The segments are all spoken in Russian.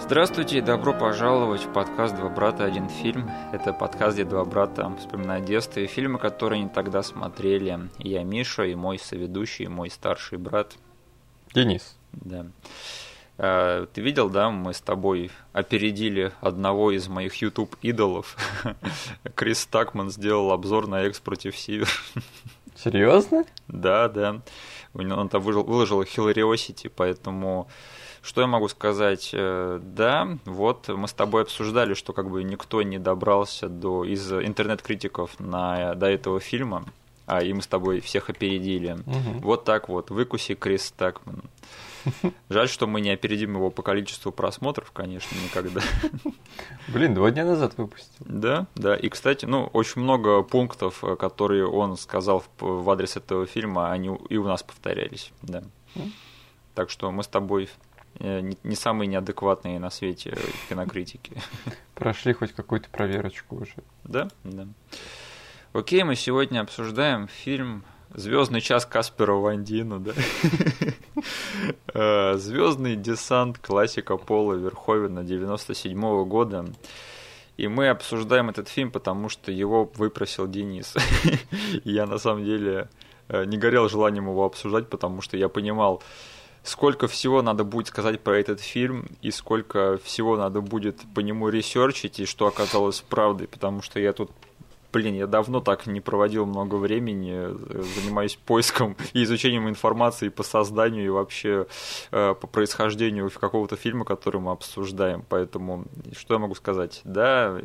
Здравствуйте и добро пожаловать в подкаст «Два брата. Один фильм». Это подкаст, где два брата вспоминают детство и фильмы, которые они тогда смотрели. Я Миша и мой соведущий, мой старший брат. Денис. Да. А, ты видел, да, мы с тобой опередили одного из моих YouTube идолов. Крис Такман сделал обзор на Экс против Сивер. Серьезно? Да, да. Он там выложил Hilariosity, поэтому что я могу сказать? Э, да, вот мы с тобой обсуждали, что как бы никто не добрался до из интернет-критиков на, до этого фильма, а и мы с тобой всех опередили. Угу. Вот так вот, выкуси Крис Такман. Жаль, что мы не опередим его по количеству просмотров, конечно, никогда. Блин, два дня назад выпустил. Да, да. И, кстати, ну, очень много пунктов, э, которые он сказал в, в адрес этого фильма, они и у нас повторялись, да. Так что мы с тобой Э, не самые неадекватные на свете кинокритики. Прошли хоть какую-то проверочку уже. Да, да. Окей, мы сегодня обсуждаем фильм Звездный час Каспера Вандина, да? Э, Звездный десант классика Пола Верховена 97 -го года. И мы обсуждаем этот фильм, потому что его выпросил Денис. Я на самом деле э, не горел желанием его обсуждать, потому что я понимал, сколько всего надо будет сказать про этот фильм и сколько всего надо будет по нему ресерчить и что оказалось правдой, потому что я тут Блин, я давно так не проводил много времени, э, занимаюсь поиском и изучением информации по созданию и вообще э, по происхождению какого-то фильма, который мы обсуждаем. Поэтому что я могу сказать? Да,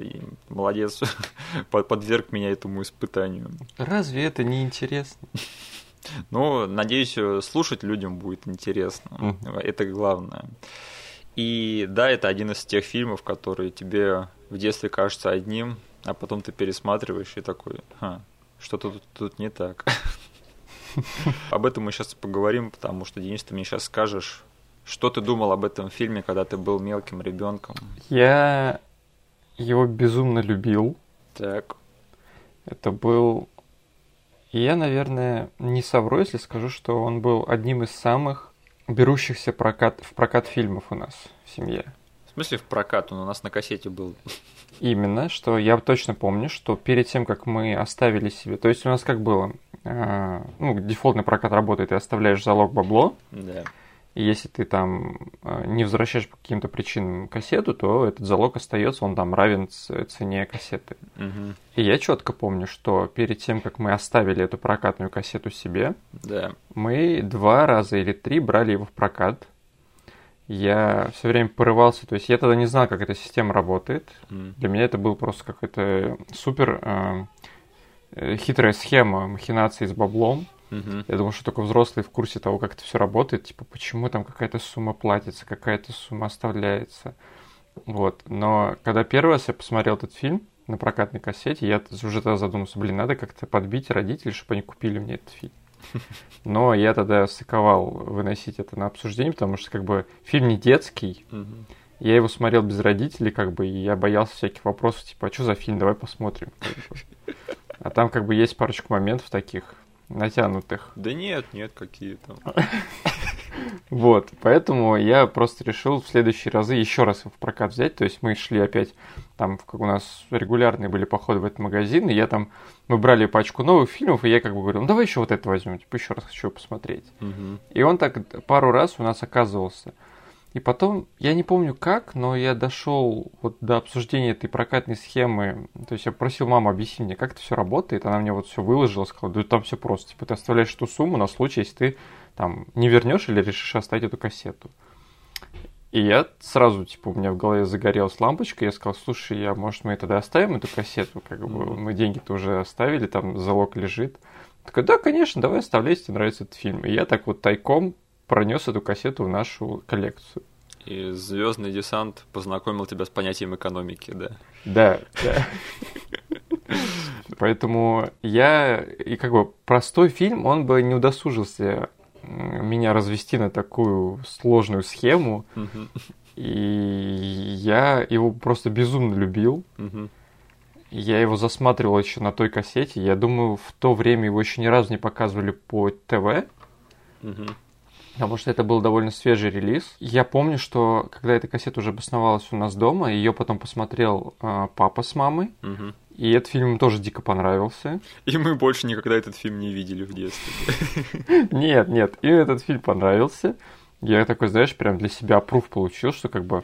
молодец, подверг меня этому испытанию. Разве это не интересно? Ну, надеюсь, слушать людям будет интересно. Mm. Это главное. И да, это один из тех фильмов, которые тебе в детстве кажутся одним, а потом ты пересматриваешь и такой, Ха, что-то тут, тут не так. Об этом мы сейчас поговорим, потому что, Денис, ты мне сейчас скажешь, что ты думал об этом фильме, когда ты был мелким ребенком? Я его безумно любил. Так. Это был и я, наверное, не совру, если скажу, что он был одним из самых берущихся прокат, в прокат фильмов у нас в семье. В смысле в прокат? Он у нас на кассете был. Именно, что я точно помню, что перед тем, как мы оставили себе... То есть у нас как было? А, ну, дефолтный прокат работает, ты оставляешь залог бабло. Да. И если ты там э, не возвращаешь по каким-то причинам кассету, то этот залог остается, он там равен цене кассеты. Угу. И я четко помню, что перед тем, как мы оставили эту прокатную кассету себе, да. мы два раза или три брали его в прокат. Я все время порывался, то есть я тогда не знал, как эта система работает. Mm. Для меня это был просто какая-то супер э, э хитрая схема махинации с баблом. Угу. Я думал, что только взрослые в курсе того, как это все работает, типа, почему там какая-то сумма платится, какая-то сумма оставляется. Вот. Но когда первый раз я посмотрел этот фильм на прокатной кассете, я уже тогда задумался, блин, надо как-то подбить родителей, чтобы они купили мне этот фильм. Но я тогда стыковал выносить это на обсуждение, потому что как бы фильм не детский. Я его смотрел без родителей, как бы, и я боялся всяких вопросов, типа, а что за фильм, давай посмотрим. А там как бы есть парочку моментов таких, натянутых. Да нет, нет, какие там. Вот, поэтому я просто решил в следующие разы еще раз в прокат взять. То есть мы шли опять, там, как у нас регулярные были походы в этот магазин, и я там, мы брали пачку новых фильмов, и я как бы говорил, ну давай еще вот это возьмем, типа еще раз хочу посмотреть. Угу. И он так пару раз у нас оказывался. И потом, я не помню как, но я дошел вот до обсуждения этой прокатной схемы. То есть я просил маму объяснить мне, как это все работает. Она мне вот все выложила, сказала, да там все просто. Типа ты оставляешь эту сумму на случай, если ты там не вернешь или решишь оставить эту кассету. И я сразу, типа, у меня в голове загорелась лампочка, я сказал, слушай, я, может, мы тогда оставим эту кассету, как бы, мы деньги-то уже оставили, там залог лежит. Такой, да, конечно, давай оставляй, если тебе нравится этот фильм. И я так вот тайком пронес эту кассету в нашу коллекцию. И звездный десант познакомил тебя с понятием экономики, да? Да, да. Поэтому я, и как бы простой фильм, он бы не удосужился меня развести на такую сложную схему. И я его просто безумно любил. Я его засматривал еще на той кассете. Я думаю, в то время его еще ни разу не показывали по ТВ. Потому что это был довольно свежий релиз. Я помню, что когда эта кассета уже обосновалась у нас дома, ее потом посмотрел э, папа с мамой, Мгм. и этот фильм тоже дико понравился. И мы больше никогда этот фильм не видели в детстве. Нет, нет, и этот фильм понравился. Я такой, знаешь, прям для себя пруф получил, что как бы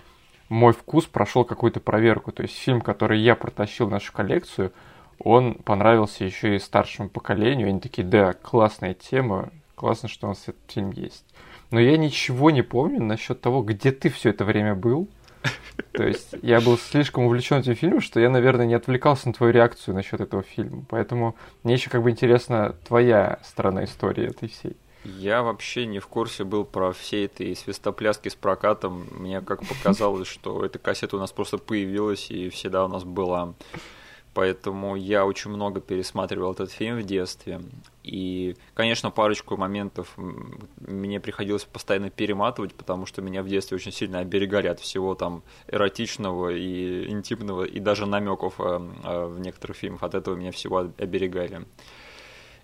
мой вкус прошел какую-то проверку. То есть фильм, который я протащил в нашу коллекцию, он понравился еще и старшему поколению. Они такие, да, классная тема, классно, что у нас этот фильм есть. Но я ничего не помню насчет того, где ты все это время был. То есть я был слишком увлечен этим фильмом, что я, наверное, не отвлекался на твою реакцию насчет этого фильма. Поэтому мне еще как бы интересна твоя сторона истории этой всей. Я вообще не в курсе был про все эти свистопляски с прокатом. Мне как показалось, что эта кассета у нас просто появилась и всегда у нас была. Поэтому я очень много пересматривал этот фильм в детстве. И, конечно, парочку моментов мне приходилось постоянно перематывать, потому что меня в детстве очень сильно оберегали от всего там эротичного и интимного, и даже намеков э, э, в некоторых фильмах. От этого меня всего оберегали.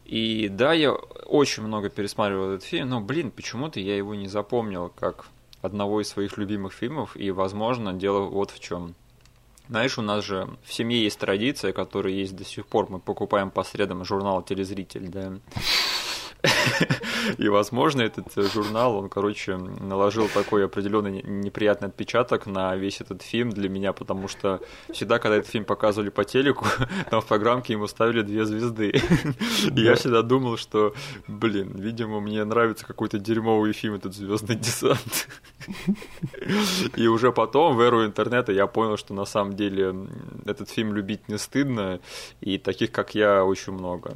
И да, я очень много пересматривал этот фильм, но, блин, почему-то я его не запомнил как одного из своих любимых фильмов, и, возможно, дело вот в чем. Знаешь, у нас же в семье есть традиция, которая есть до сих пор. Мы покупаем по средам журнал «Телезритель», да. И, возможно, этот э, журнал, он, короче, наложил такой определенный не- неприятный отпечаток на весь этот фильм для меня, потому что всегда, когда этот фильм показывали по телеку, там в программке ему ставили две звезды. И я всегда думал, что, блин, видимо, мне нравится какой-то дерьмовый фильм, этот «Звездный десант». И уже потом, в эру интернета, я понял, что на самом деле этот фильм любить не стыдно, и таких, как я, очень много.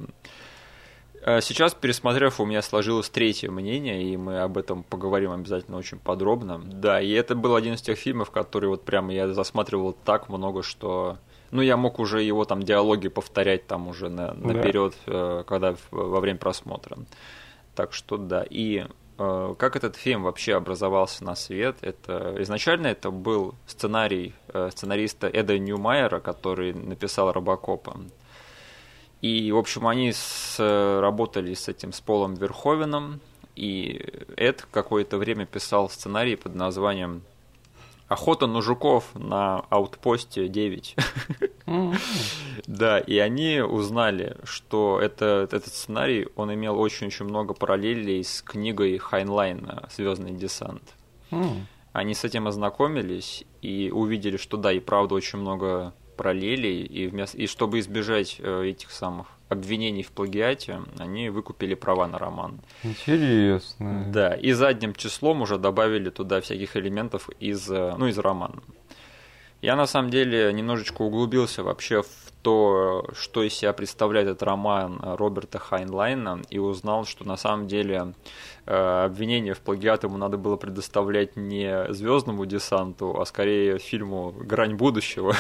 А Сейчас, пересмотрев, у меня сложилось третье мнение, и мы об этом поговорим обязательно очень подробно. Да, и это был один из тех фильмов, который вот прямо я засматривал так много, что... Ну, я мог уже его там диалоги повторять там уже на, Да. наперед, э, когда во время просмотра. Так что да. И э, как этот фильм вообще образовался на свет? Это изначально это был сценарий э, сценариста Эда Ньюмайера, который написал Робокопа. И, в общем, они с, э, работали с этим, с Полом Верховеном, и Эд какое-то время писал сценарий под названием «Охота на жуков на аутпосте 9». М, Да, и они узнали, что это, этот сценарий, он имел очень-очень много параллелей с книгой Хайнлайна «Звездный десант». Они с этим ознакомились и увидели, что да, и правда очень много параллелей, и, вместо, и чтобы избежать э, этих самых обвинений в плагиате, они выкупили права на роман. Интересно. Да, и задним числом уже добавили туда всяких элементов из, э, ну, из романа. Я на самом деле немножечко углубился вообще в то, что из себя представляет этот роман Роберта Хайнлайна, и узнал, что на самом деле э, обвинение в плагиат ему надо было предоставлять не звездному десанту, а скорее фильму Грань будущего.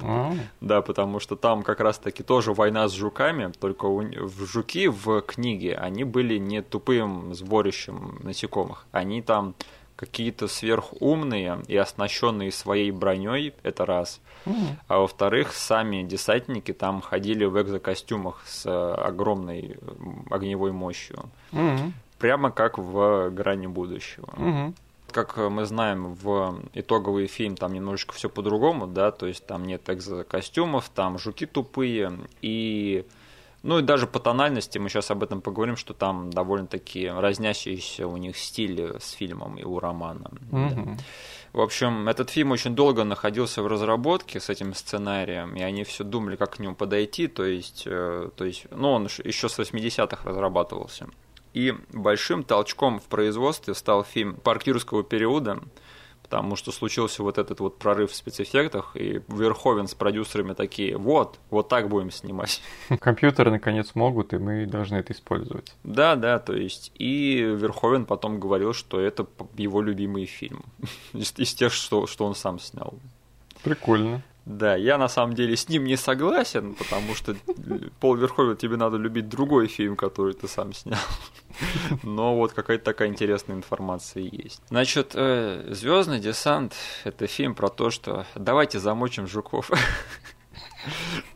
А, Да, потому что там как раз-таки тоже война с жуками, только в жуки в книге, они были не тупым сборищем насекомых. Они там какие-то сверхумные и оснащенные своей броней, это раз. м. А во-вторых, сами десантники там ходили в экзокостюмах с э, огромной огневой мощью. Мгм. Прямо как в «Грани будущего». Мгм. Как э, мы знаем, в итоговый фильм там немножечко все по-другому, да, то есть там нет экзокостюмов, там жуки тупые, и ну и даже по тональности, мы сейчас об этом поговорим, что там довольно-таки разнящийся у них стиль с фильмом и у романа. да. Мгм. В общем, этот фильм очень долго находился в разработке с этим сценарием, и они все думали, как к нему подойти, то есть, э, то есть ну, он еще с 80-х разрабатывался. И большим толчком в производстве стал фильм «Парк юрского периода», потому что случился вот этот вот прорыв в спецэффектах, и Верховен с продюсерами такие, вот, вот так будем снимать. Компьютеры наконец могут, и мы должны это использовать. Да, да, то есть, и Верховен потом говорил, что это его любимый фильм из, из тех, что, что он сам снял. Прикольно. Да, я на самом деле с ним не согласен, потому что Пол Верховен тебе надо любить другой фильм, который ты сам снял. Но вот какая-то такая интересная информация есть. Значит, Звездный десант это фильм про то, что давайте замочим жуков.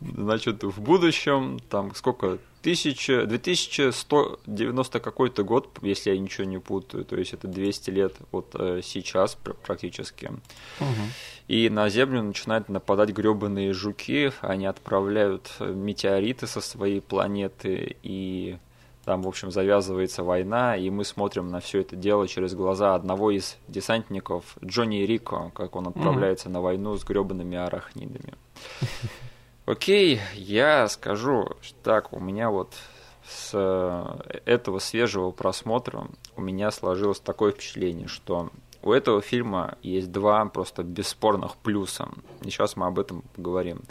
Значит, в будущем, там сколько, 1000, 2190 какой-то год, если я ничего не путаю, то есть это 200 лет вот э, сейчас практически. Угу. И на Землю начинают нападать гребаные жуки, они отправляют метеориты со своей планеты, и там, в общем, завязывается война, и мы смотрим на все это дело через глаза одного из десантников, Джонни Рико, как он отправляется mm-hmm. на войну с гребаными арахнидами. Окей, я скажу, так, у меня вот с э, этого свежего просмотра у меня сложилось такое впечатление, что у этого фильма есть два просто бесспорных плюса. И сейчас мы об этом поговорим.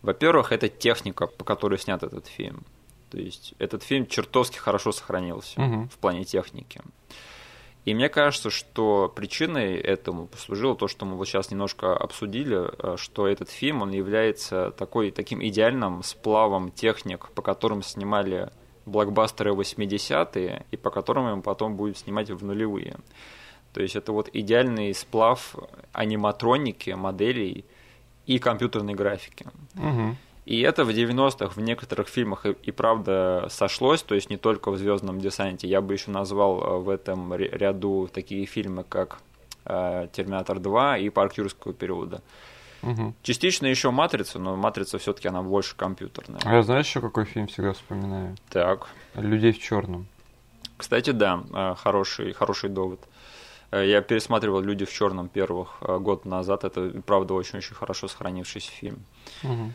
Во-первых, это техника, по которой снят этот фильм. То есть этот фильм чертовски хорошо сохранился угу. в плане техники. И мне кажется, что причиной этому послужило то, что мы вот сейчас немножко обсудили, э, что этот фильм, он является такой, таким идеальным сплавом техник, по которым снимали блокбастеры 80-е, и по которым мы потом будем снимать в нулевые. То есть это вот идеальный сплав аниматроники, моделей и компьютерной графики. Угу. И это в 90-х в некоторых фильмах и, и правда сошлось, то есть не только в Звездном десанте. Я бы еще назвал э, в этом ряду такие фильмы, как э, Терминатор 2 и Парк юрского периода. Угу. Частично еще Матрица, но Матрица все-таки она больше компьютерная. А я знаешь еще какой фильм всегда вспоминаю? Так. Людей в черном. Кстати, да, э, хороший, хороший довод. Я пересматривал Люди в черном первых год назад. Это, правда, очень-очень хорошо сохранившийся фильм. Угу.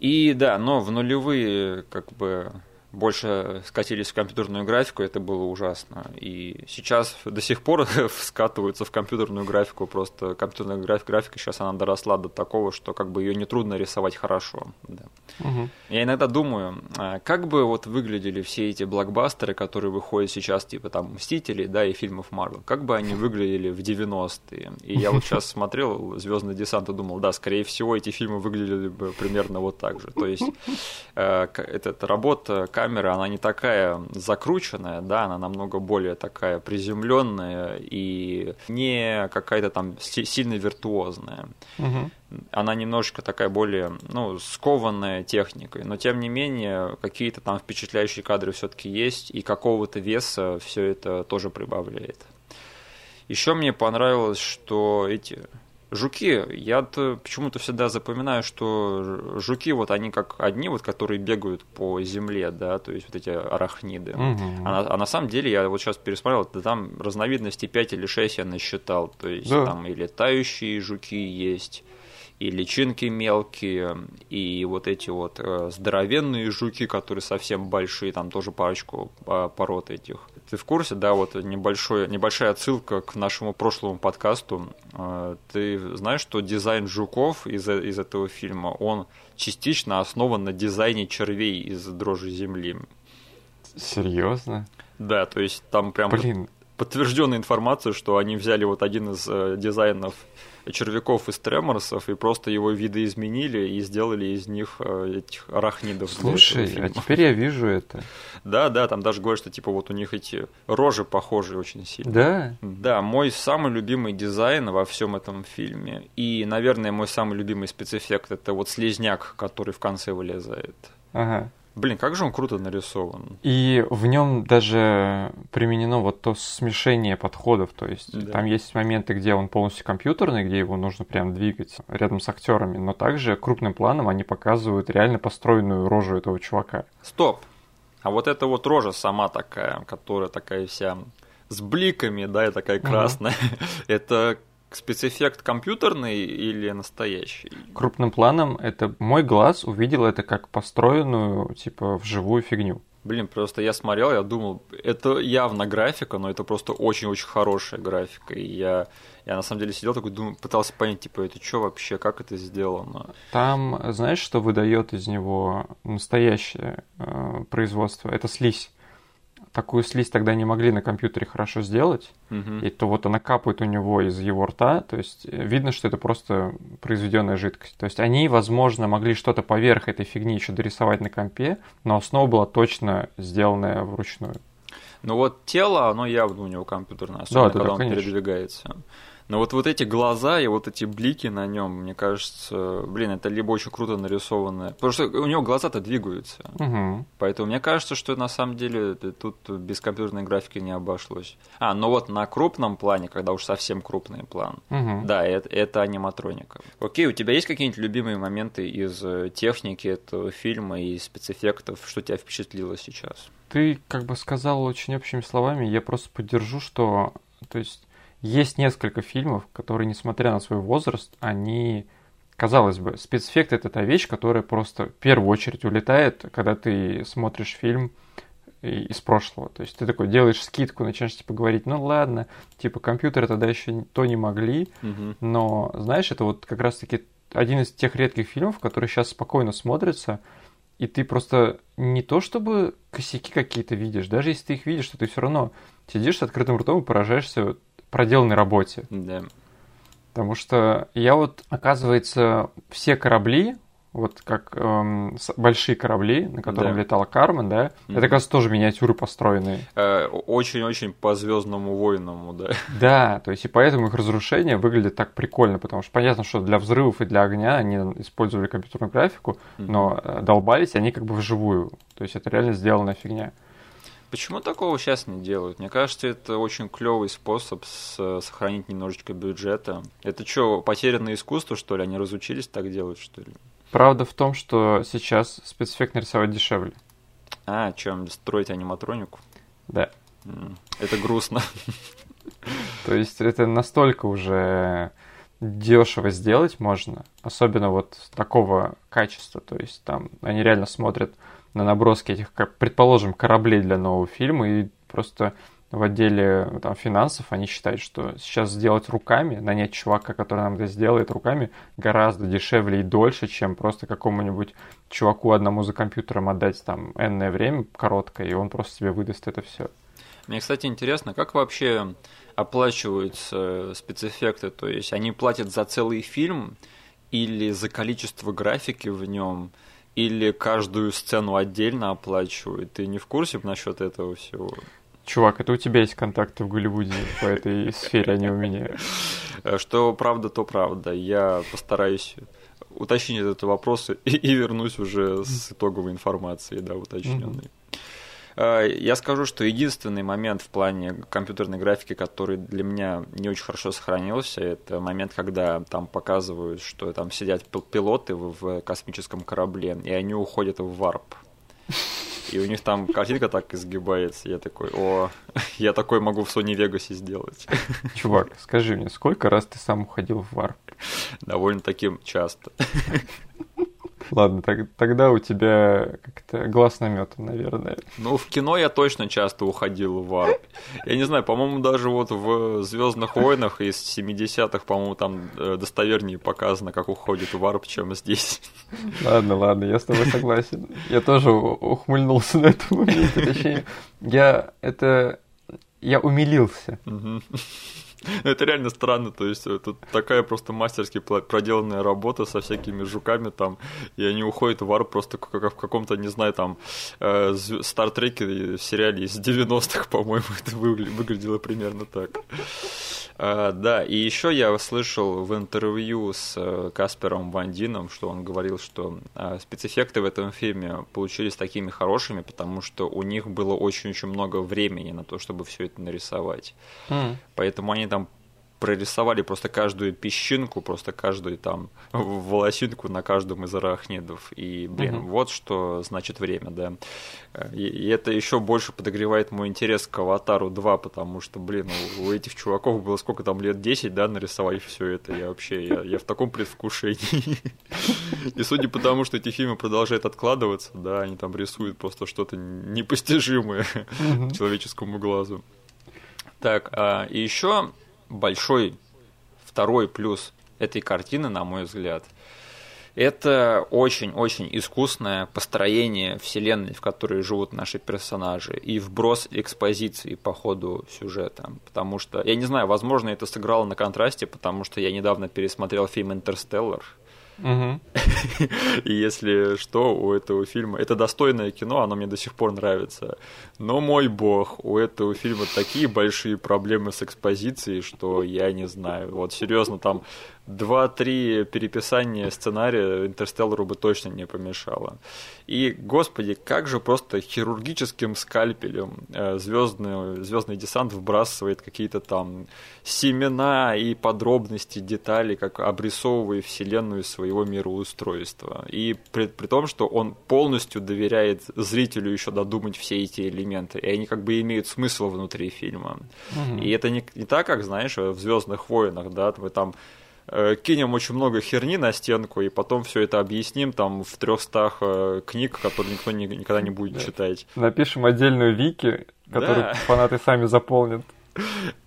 И да, но в нулевые как бы больше скатились в компьютерную графику, это было ужасно. И сейчас до сих пор скатываются в компьютерную графику, просто компьютерная граф, графика сейчас она доросла до такого, что как бы ее нетрудно рисовать хорошо. Да. Угу. Я иногда думаю, а, как бы вот выглядели все эти блокбастеры, которые выходят сейчас, типа там Мстители, да, и фильмов Марвел, как бы они выглядели в 90-е. И я вот сейчас смотрел Звездный десант и думал, да, скорее всего, эти фильмы выглядели бы примерно вот так же. То есть э, эта работа камера, она не такая закрученная, да, она намного более такая приземленная и не какая-то там сильно виртуозная. Угу. Она немножечко такая более, ну, скованная техникой, но тем не менее какие-то там впечатляющие кадры все-таки есть, и какого-то веса все это тоже прибавляет. Еще мне понравилось, что эти Жуки, я почему-то всегда запоминаю, что жуки вот они как одни, вот которые бегают по земле, да, то есть вот эти арахниды. Угу. А, а на самом деле я вот сейчас пересмотрел, да, там разновидностей 5 или 6 я насчитал, то есть да. там и летающие жуки есть, и личинки мелкие, и вот эти вот э, здоровенные жуки, которые совсем большие, там тоже парочку э, пород этих. Ты в курсе, да, вот небольшой, небольшая отсылка к нашему прошлому подкасту. Э, ты знаешь, что дизайн жуков из, из этого фильма, он частично основан на дизайне червей из дрожи земли. Серьезно? Да, то есть там прям Блин. подтвержденная информация, что они взяли вот один из э, дизайнов червяков из треморсов и просто его видоизменили и сделали из них э, этих арахнидов. Слушай, а теперь я вижу это. Да, да, там даже говорят, что типа вот у них эти рожи похожи очень сильно. Да? Да, мой самый любимый дизайн во всем этом фильме и, наверное, мой самый любимый спецэффект это вот слезняк, который в конце вылезает. Ага. Блин, как же он круто нарисован. И в нем даже применено вот то смешение подходов. То есть да. там есть моменты, где он полностью компьютерный, где его нужно прям двигать рядом с актерами, но также крупным планом они показывают реально построенную рожу этого чувака. Стоп! А вот эта вот рожа сама такая, которая такая вся с бликами, да, и такая красная, угу. это спецэффект компьютерный или настоящий? Крупным планом это мой глаз увидел это как построенную, типа, вживую фигню. Блин, просто я смотрел, я думал, это явно графика, но это просто очень-очень хорошая графика. И я, я на самом деле сидел такой, думал, пытался понять, типа, это что вообще, как это сделано? Там, знаешь, что выдает из него настоящее э, производство? Это слизь такую слизь тогда не могли на компьютере хорошо сделать, угу. и то вот она капает у него из его рта, то есть э, видно, что это просто произведенная жидкость. То есть они, возможно, могли что-то поверх этой фигни еще дорисовать на компе, но основа была точно сделанная вручную. Ну вот тело, оно явно у него компьютерное, особенно да, когда да, он конечно. передвигается. Но вот, вот эти глаза и вот эти блики на нем, мне кажется, блин, это либо очень круто нарисованное. Потому что у него глаза-то двигаются. Угу. Поэтому мне кажется, что на самом деле тут без компьютерной графики не обошлось. А, ну вот на крупном плане, когда уж совсем крупный план, Угу. да, это, это аниматроника. Окей, у тебя есть какие-нибудь любимые моменты из э, техники этого фильма и спецэффектов, что тебя впечатлило сейчас? Ты как бы сказал очень общими словами, я просто поддержу, что, то есть, есть несколько фильмов, которые, несмотря на свой возраст, они, казалось бы, спецэффект это та вещь, которая просто в первую очередь улетает, когда ты смотришь фильм и- из прошлого. То есть ты такой делаешь скидку, начинаешь типа говорить, ну ладно, типа компьютеры тогда еще то не могли, Мгм. но, знаешь, это вот как раз-таки один из тех редких фильмов, которые сейчас спокойно смотрятся, и ты просто не то чтобы косяки какие-то видишь, даже если ты их видишь, то ты все равно сидишь с открытым ртом и поражаешься проделанной работе. Да. Потому что я вот, оказывается, все корабли, вот как эм, большие корабли, на котором Да. летала Кармен, да, Мгм. это, оказывается, тоже миниатюры построенные. Э, Очень-очень по звездному воиному, да. Да, то есть и поэтому их разрушение выглядит так прикольно, потому что понятно, что для взрывов и для огня они использовали компьютерную графику, но э, долбались они как бы вживую. То есть это реально сделанная фигня. Почему такого сейчас не делают? Мне кажется, это очень клевый способ с- сохранить немножечко бюджета. Это что, потерянное искусство, что ли? Они разучились так делать, что ли? Правда в том, что сейчас спецэффект нарисовать дешевле. А, чем строить аниматронику? Да. Это грустно. То есть это настолько уже дешево сделать можно, особенно вот такого качества. То есть там они реально смотрят на наброски этих, предположим, кораблей для нового фильма и просто в отделе там, финансов они считают, что сейчас сделать руками, нанять чувака, который нам это сделает руками, гораздо дешевле и дольше, чем просто какому-нибудь чуваку одному за компьютером отдать там энное время короткое, и он просто себе выдаст это все. Мне, кстати, интересно, как вообще оплачиваются спецэффекты? То есть они платят за целый фильм или за количество графики в нем, или каждую сцену отдельно оплачивают? Ты не в курсе насчет этого всего? Чувак, это у тебя есть контакты в Голливуде по этой сфере, а не у меня. Что правда, то правда. Я постараюсь уточнить этот вопрос и, и вернусь уже с итоговой информацией, да, уточненной. Э, Я скажу, что единственный момент в плане компьютерной графики, который для меня не очень хорошо сохранился, это момент, когда там показывают, что там сидят пил- пилоты в в космическом корабле, и они уходят в варп. И у них там картинка так изгибается. Я такой, о, я такой могу в Sony Vegas сделать. Чувак, скажи мне, сколько раз ты сам уходил в варп? Довольно таким часто. Ладно, так- тогда у тебя как-то глаз наметан, наверное. Ну, в кино я точно часто уходил в варп. Я не знаю, по-моему, даже вот в Звездных войнах из 70-х, по-моему, там э, достовернее показано, как уходит варп, чем здесь. Ладно, ладно, я с тобой согласен. Я тоже ухмыльнулся на этом моменте. Точнее, я это... Я умилился. Мгм. Это реально странно, то есть это такая просто мастерски проделанная работа со всякими жуками там, и они уходят в варп просто как в каком-то, не знаю, там, э, Стартреке в сериале из 90-х, по-моему, это выгля- выглядело примерно так. А, да, и еще я слышал в интервью с э, Каспером Вандином, что он говорил, что а, спецэффекты в этом фильме получились такими хорошими, потому что у них было очень-очень много времени на то, чтобы все это нарисовать. М. Поэтому они там прорисовали просто каждую песчинку, просто каждую там волосинку на каждом из арахнидов. И, блин, Мгм. вот что значит время, да. И, и это еще больше подогревает мой интерес к Аватару 2, потому что, блин, у, у этих чуваков было сколько там лет 10, да, нарисовать все это. Я вообще, я, я в таком предвкушении. И судя по тому, что эти фильмы продолжают откладываться, да, они там рисуют просто что-то непостижимое человеческому глазу. Так, а, и еще большой второй плюс этой картины, на мой взгляд, это очень-очень искусное построение вселенной, в которой живут наши персонажи, и вброс экспозиции по ходу сюжета. Потому что, я не знаю, возможно, это сыграло на контрасте, потому что я недавно пересмотрел фильм «Интерстеллар», И если что, у этого фильма... Это достойное кино, оно мне до сих пор нравится. Но, мой бог, у этого фильма такие большие проблемы с экспозицией, что я не знаю. Вот серьезно, там два-три переписания сценария Интерстеллару бы точно не помешало. И, господи, как же просто хирургическим скальпелем э, звездный, звездный десант вбрасывает какие-то там семена и подробности, детали, как обрисовывая вселенную своего мироустройства. И при, при том, что он полностью доверяет зрителю еще додумать все эти элементы, и они как бы имеют смысл внутри фильма. Угу. И это не, не так, как, знаешь, в Звездных войнах, да, мы там кинем очень много херни на стенку, и потом все это объясним там в трехстах э, книг, которые никто не, никогда не будет да. читать. Напишем отдельную вики, которую да. фанаты сами заполнят.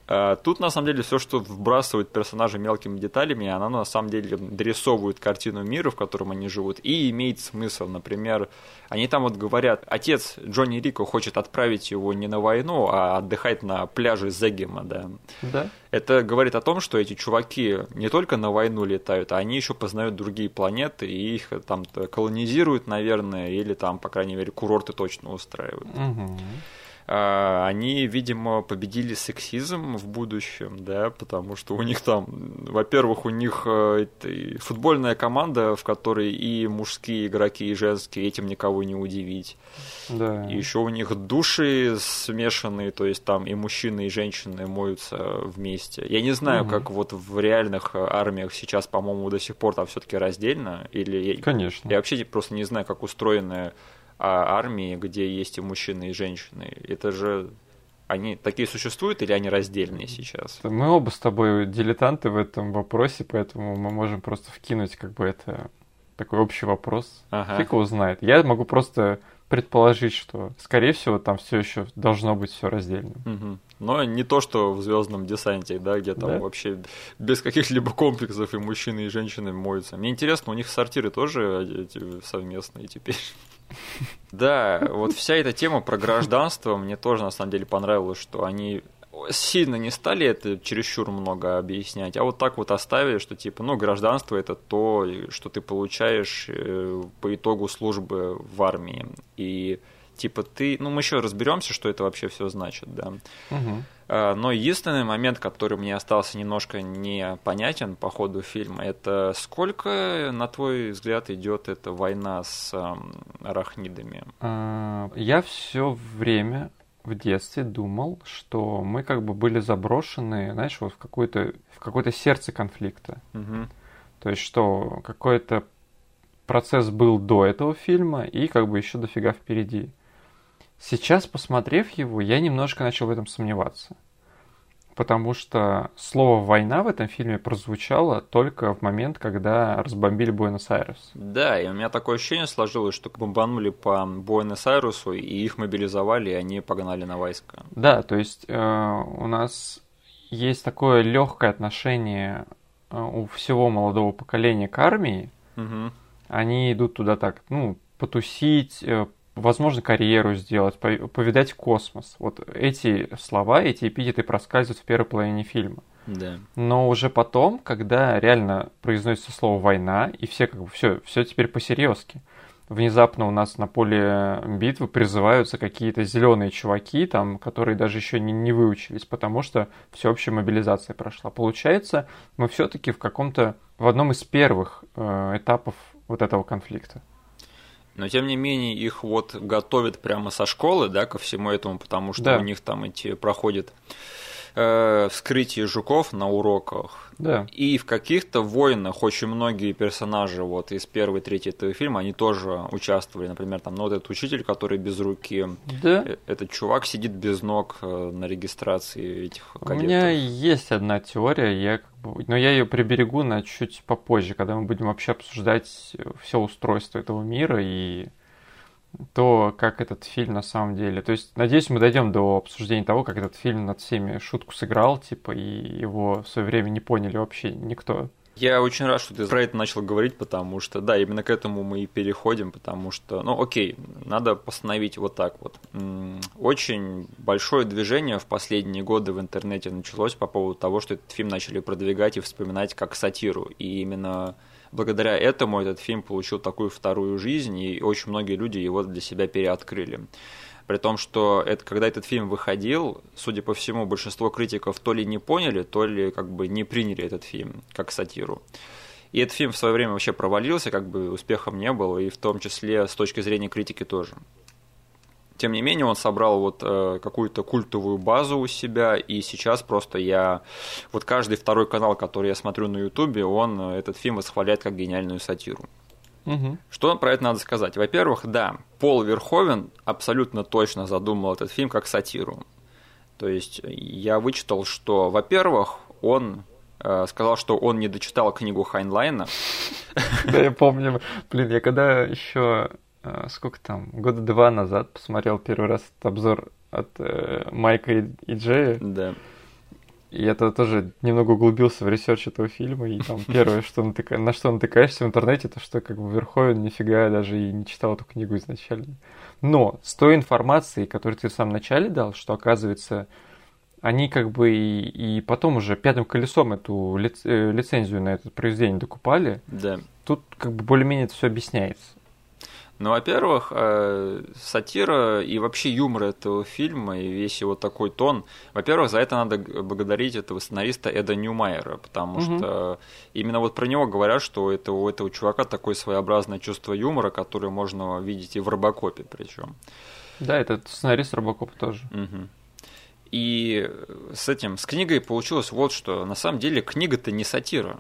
А, тут, на самом деле, все, что вбрасывают персонажи мелкими деталями, оно, на самом деле, дорисовывает картину мира, в котором они живут, и имеет смысл. Например, они там вот говорят, отец Джонни Рико хочет отправить его не на войну, а отдыхать на пляже Зегема, да. Да. Это говорит о том, что эти чуваки не только на войну летают, а они еще познают другие планеты, и их там колонизируют, наверное, или там, по крайней мере, курорты точно устраивают. Угу. А, они, видимо, победили сексизм в будущем, да, потому что у них там, во-первых, у них э, футбольная команда, в которой и мужские игроки, и женские, этим никого не удивить. Да. И еще у них души смешанные, то есть там и мужчины, и женщины моются вместе. Я не знаю, угу. как вот в реальных армиях сейчас, по-моему, до сих пор там все-таки раздельно, или Конечно. Я вообще просто не знаю, как устроены армии, где есть и мужчины, и женщины. Это же они такие существуют или они раздельные сейчас? Мы оба с тобой дилетанты в этом вопросе, поэтому мы можем просто вкинуть как бы это такой общий вопрос. Ага. Фиг его знает. Я могу просто предположить, что, скорее всего, там все еще должно быть все раздельно. Угу. Но не то, что в Звездном десанте, да, где там да? вообще без каких-либо комплексов и мужчины, и женщины моются. Мне интересно, у них сортиры тоже совместные теперь. Да, вот вся эта тема про гражданство мне тоже на самом деле понравилось, что они сильно не стали это чересчур много объяснять, а вот так вот оставили, что типа, ну, гражданство это то, что ты получаешь э, по итогу службы в армии. И типа ты, ну, мы еще разберемся, что это вообще все значит, да. Угу. Но единственный момент, который мне остался немножко непонятен по ходу фильма, это сколько, на твой взгляд, идет эта война с арахнидами? А, я все время в детстве думал, что мы как бы были заброшены, знаешь, вот в какое-то в какое-то сердце конфликта. Угу. То есть, что какой-то процесс был до этого фильма и как бы еще дофига впереди. Сейчас, посмотрев его, я немножко начал в этом сомневаться. Потому что слово «война» в этом фильме прозвучало только в момент, когда разбомбили Буэнос-Айрес. Да, и у меня такое ощущение сложилось, что бомбанули по Буэнос-Айресу, и их мобилизовали, и они погнали на войска. Да, то есть э, у нас есть такое легкое отношение э, у всего молодого поколения к армии. Угу. Они идут туда так, ну, потусить, э, возможно, карьеру сделать, повидать космос. Вот эти слова, эти эпитеты проскальзывают в первой половине фильма. Да. Но уже потом, когда реально произносится слово война, и все как бы все, все теперь по-серьезки. Внезапно у нас на поле битвы призываются какие-то зеленые чуваки, там, которые даже еще не, не выучились, потому что всеобщая мобилизация прошла. Получается, мы все-таки в каком-то, в одном из первых э, этапов вот этого конфликта. Но тем не менее их вот готовят прямо со школы, да, ко всему этому, потому что да. у них там эти проходят э, вскрытие жуков на уроках. Да. И в каких-то войнах очень многие персонажи вот из первой трети этого фильма, они тоже участвовали. Например, там, ну, вот этот учитель, который без руки. Да. Э, этот чувак сидит без ног э, на регистрации этих кадетов. У меня есть одна теория, я но я ее приберегу на чуть попозже, когда мы будем вообще обсуждать все устройство этого мира и то, как этот фильм на самом деле. То есть, надеюсь, мы дойдем до обсуждения того, как этот фильм над всеми шутку сыграл, типа, и его в свое время не поняли вообще никто. Я очень рад, что ты про это начал говорить, потому что, да, именно к этому мы и переходим, потому что, ну, окей, надо постановить вот так вот. Очень большое движение в последние годы в интернете началось по поводу того, что этот фильм начали продвигать и вспоминать как сатиру, и именно благодаря этому этот фильм получил такую вторую жизнь, и очень многие люди его для себя переоткрыли. При том, что это, когда этот фильм выходил, судя по всему, большинство критиков то ли не поняли, то ли как бы не приняли этот фильм как сатиру. И этот фильм в свое время вообще провалился, как бы успехом не был, и в том числе с точки зрения критики тоже. Тем не менее, он собрал вот э, какую-то культовую базу у себя, и сейчас просто я... Вот каждый второй канал, который я смотрю на Ютубе, он э, этот фильм восхваляет как гениальную сатиру. Угу. Что про это надо сказать? Во-первых, да, Пол Верховен абсолютно точно задумал этот фильм как сатиру. То есть я вычитал, что, во-первых, он э, сказал, что он не дочитал книгу Хайнлайна. Да, я помню. Блин, я когда еще сколько там, года два назад посмотрел первый раз этот обзор от э, Майка и, и Джея. Да. И это тоже немного углубился в research этого фильма, и там первое, что натыка... на что натыкаешься в интернете, то что как бы Верховен нифига даже и не читал эту книгу изначально. Но с той информацией, которую ты в самом начале дал, что оказывается, они как бы и, и потом уже пятым колесом эту лиц... Э, лицензию на это произведение докупали, Да. тут как бы более-менее это все объясняется. Ну, во-первых, э, сатира и вообще юмор этого фильма и весь его такой тон. Во-первых, за это надо благодарить этого сценариста Эда Ньюмайера, потому Мгм. что именно вот про него говорят, что это, у этого чувака такое своеобразное чувство юмора, которое можно видеть и в Робокопе причем. Да, этот сценарист Робокоп тоже. Мгм. И с этим, с книгой получилось вот что. На самом деле книга-то не сатира.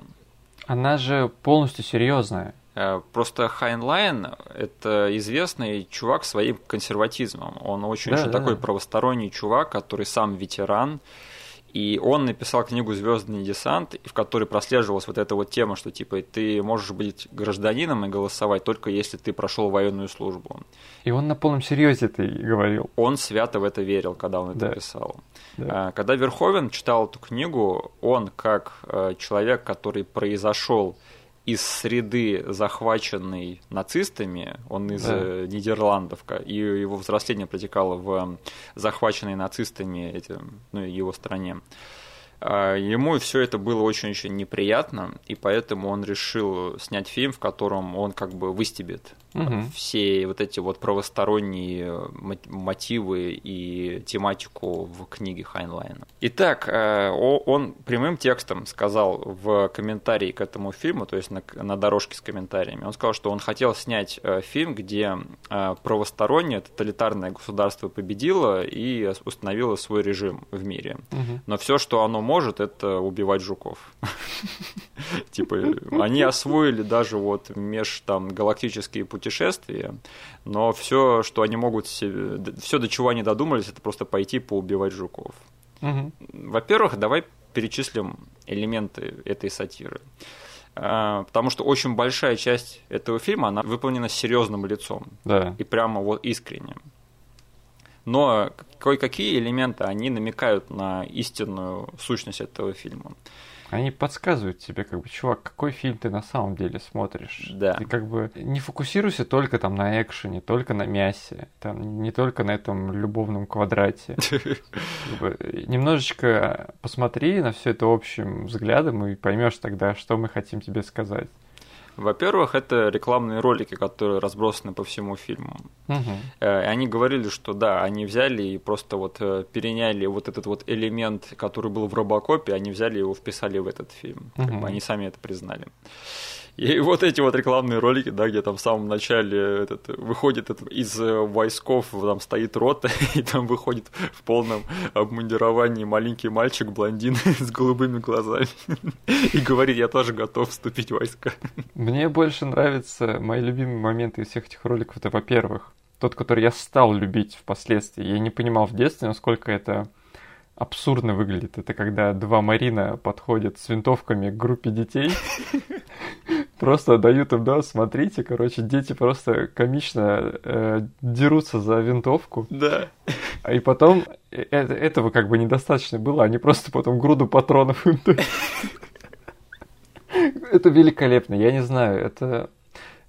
Она же полностью серьезная. Э, Просто Хайнлайн – это известный чувак своим консерватизмом. Он очень-очень Да, такой да. правосторонний чувак, который сам ветеран. И он написал книгу «Звездный десант», в которой прослеживалась вот эта вот тема, что типа ты можешь быть гражданином и голосовать только если ты прошел военную службу. И он на полном серьезе это говорил. Он свято в это верил, когда он это Да. писал. Да. А, Когда Верховен читал эту книгу, он как э, человек, который произошел из среды, захваченной нацистами, он из Да. э, Нидерландов, и его взросление протекало в захваченной нацистами эти, ну, его стране. А, Ему все это было очень-очень неприятно, и поэтому он решил снять фильм, в котором он как бы выстебет Мгм. все вот эти вот правосторонние мо- мотивы и тематику в книге Хайнлайна. Итак, э, он прямым текстом сказал в комментарии к этому фильму, то есть на, на дорожке с комментариями, он сказал, что он хотел снять э, фильм, где э, правостороннее тоталитарное государство победило и установило свой режим в мире. Мгм. Но все, что оно может, это убивать жуков. Типа, они освоили даже вот меж там галактические путешествия, но все, что они могут себе, все, до чего они додумались, это просто пойти поубивать жуков. Во-первых, давай перечислим элементы этой сатиры. А, Потому что очень большая часть этого фильма, она выполнена серьезным лицом Да. и прямо вот искренне. Но кое-какие элементы, они намекают на истинную сущность этого фильма. Они подсказывают тебе, как бы, чувак, какой фильм ты на самом деле смотришь. Да. Ты как бы не фокусируйся только там на экшене, только на мясе, там, не только на этом любовном квадрате. Немножечко посмотри на все это общим взглядом и поймешь тогда, что мы хотим тебе сказать. Во-первых, это рекламные ролики, которые разбросаны по всему фильму. Э, и Они говорили, что да, они взяли и просто вот э, переняли вот этот вот элемент, который был в Робокопе, они взяли его, вписали в этот фильм. Как Мгм. бы они сами это признали. И вот эти вот рекламные ролики, да, где там в самом начале этот, выходит этот, из э, войсков, там стоит рота, и там выходит в полном обмундировании маленький мальчик, блондин с голубыми глазами, и говорит, я тоже готов вступить в войска. Мне больше нравятся мои любимые моменты из всех этих роликов. Это, во-первых, тот, который я стал любить впоследствии. Я не понимал в детстве, насколько это абсурдно выглядит. Это когда два Марина подходят с винтовками к группе детей, просто дают им, да, смотрите, короче, дети просто комично э, дерутся за винтовку, Да. а и потом э- э- этого как бы недостаточно было, они просто потом груду патронов им дают. Это великолепно, я не знаю, это...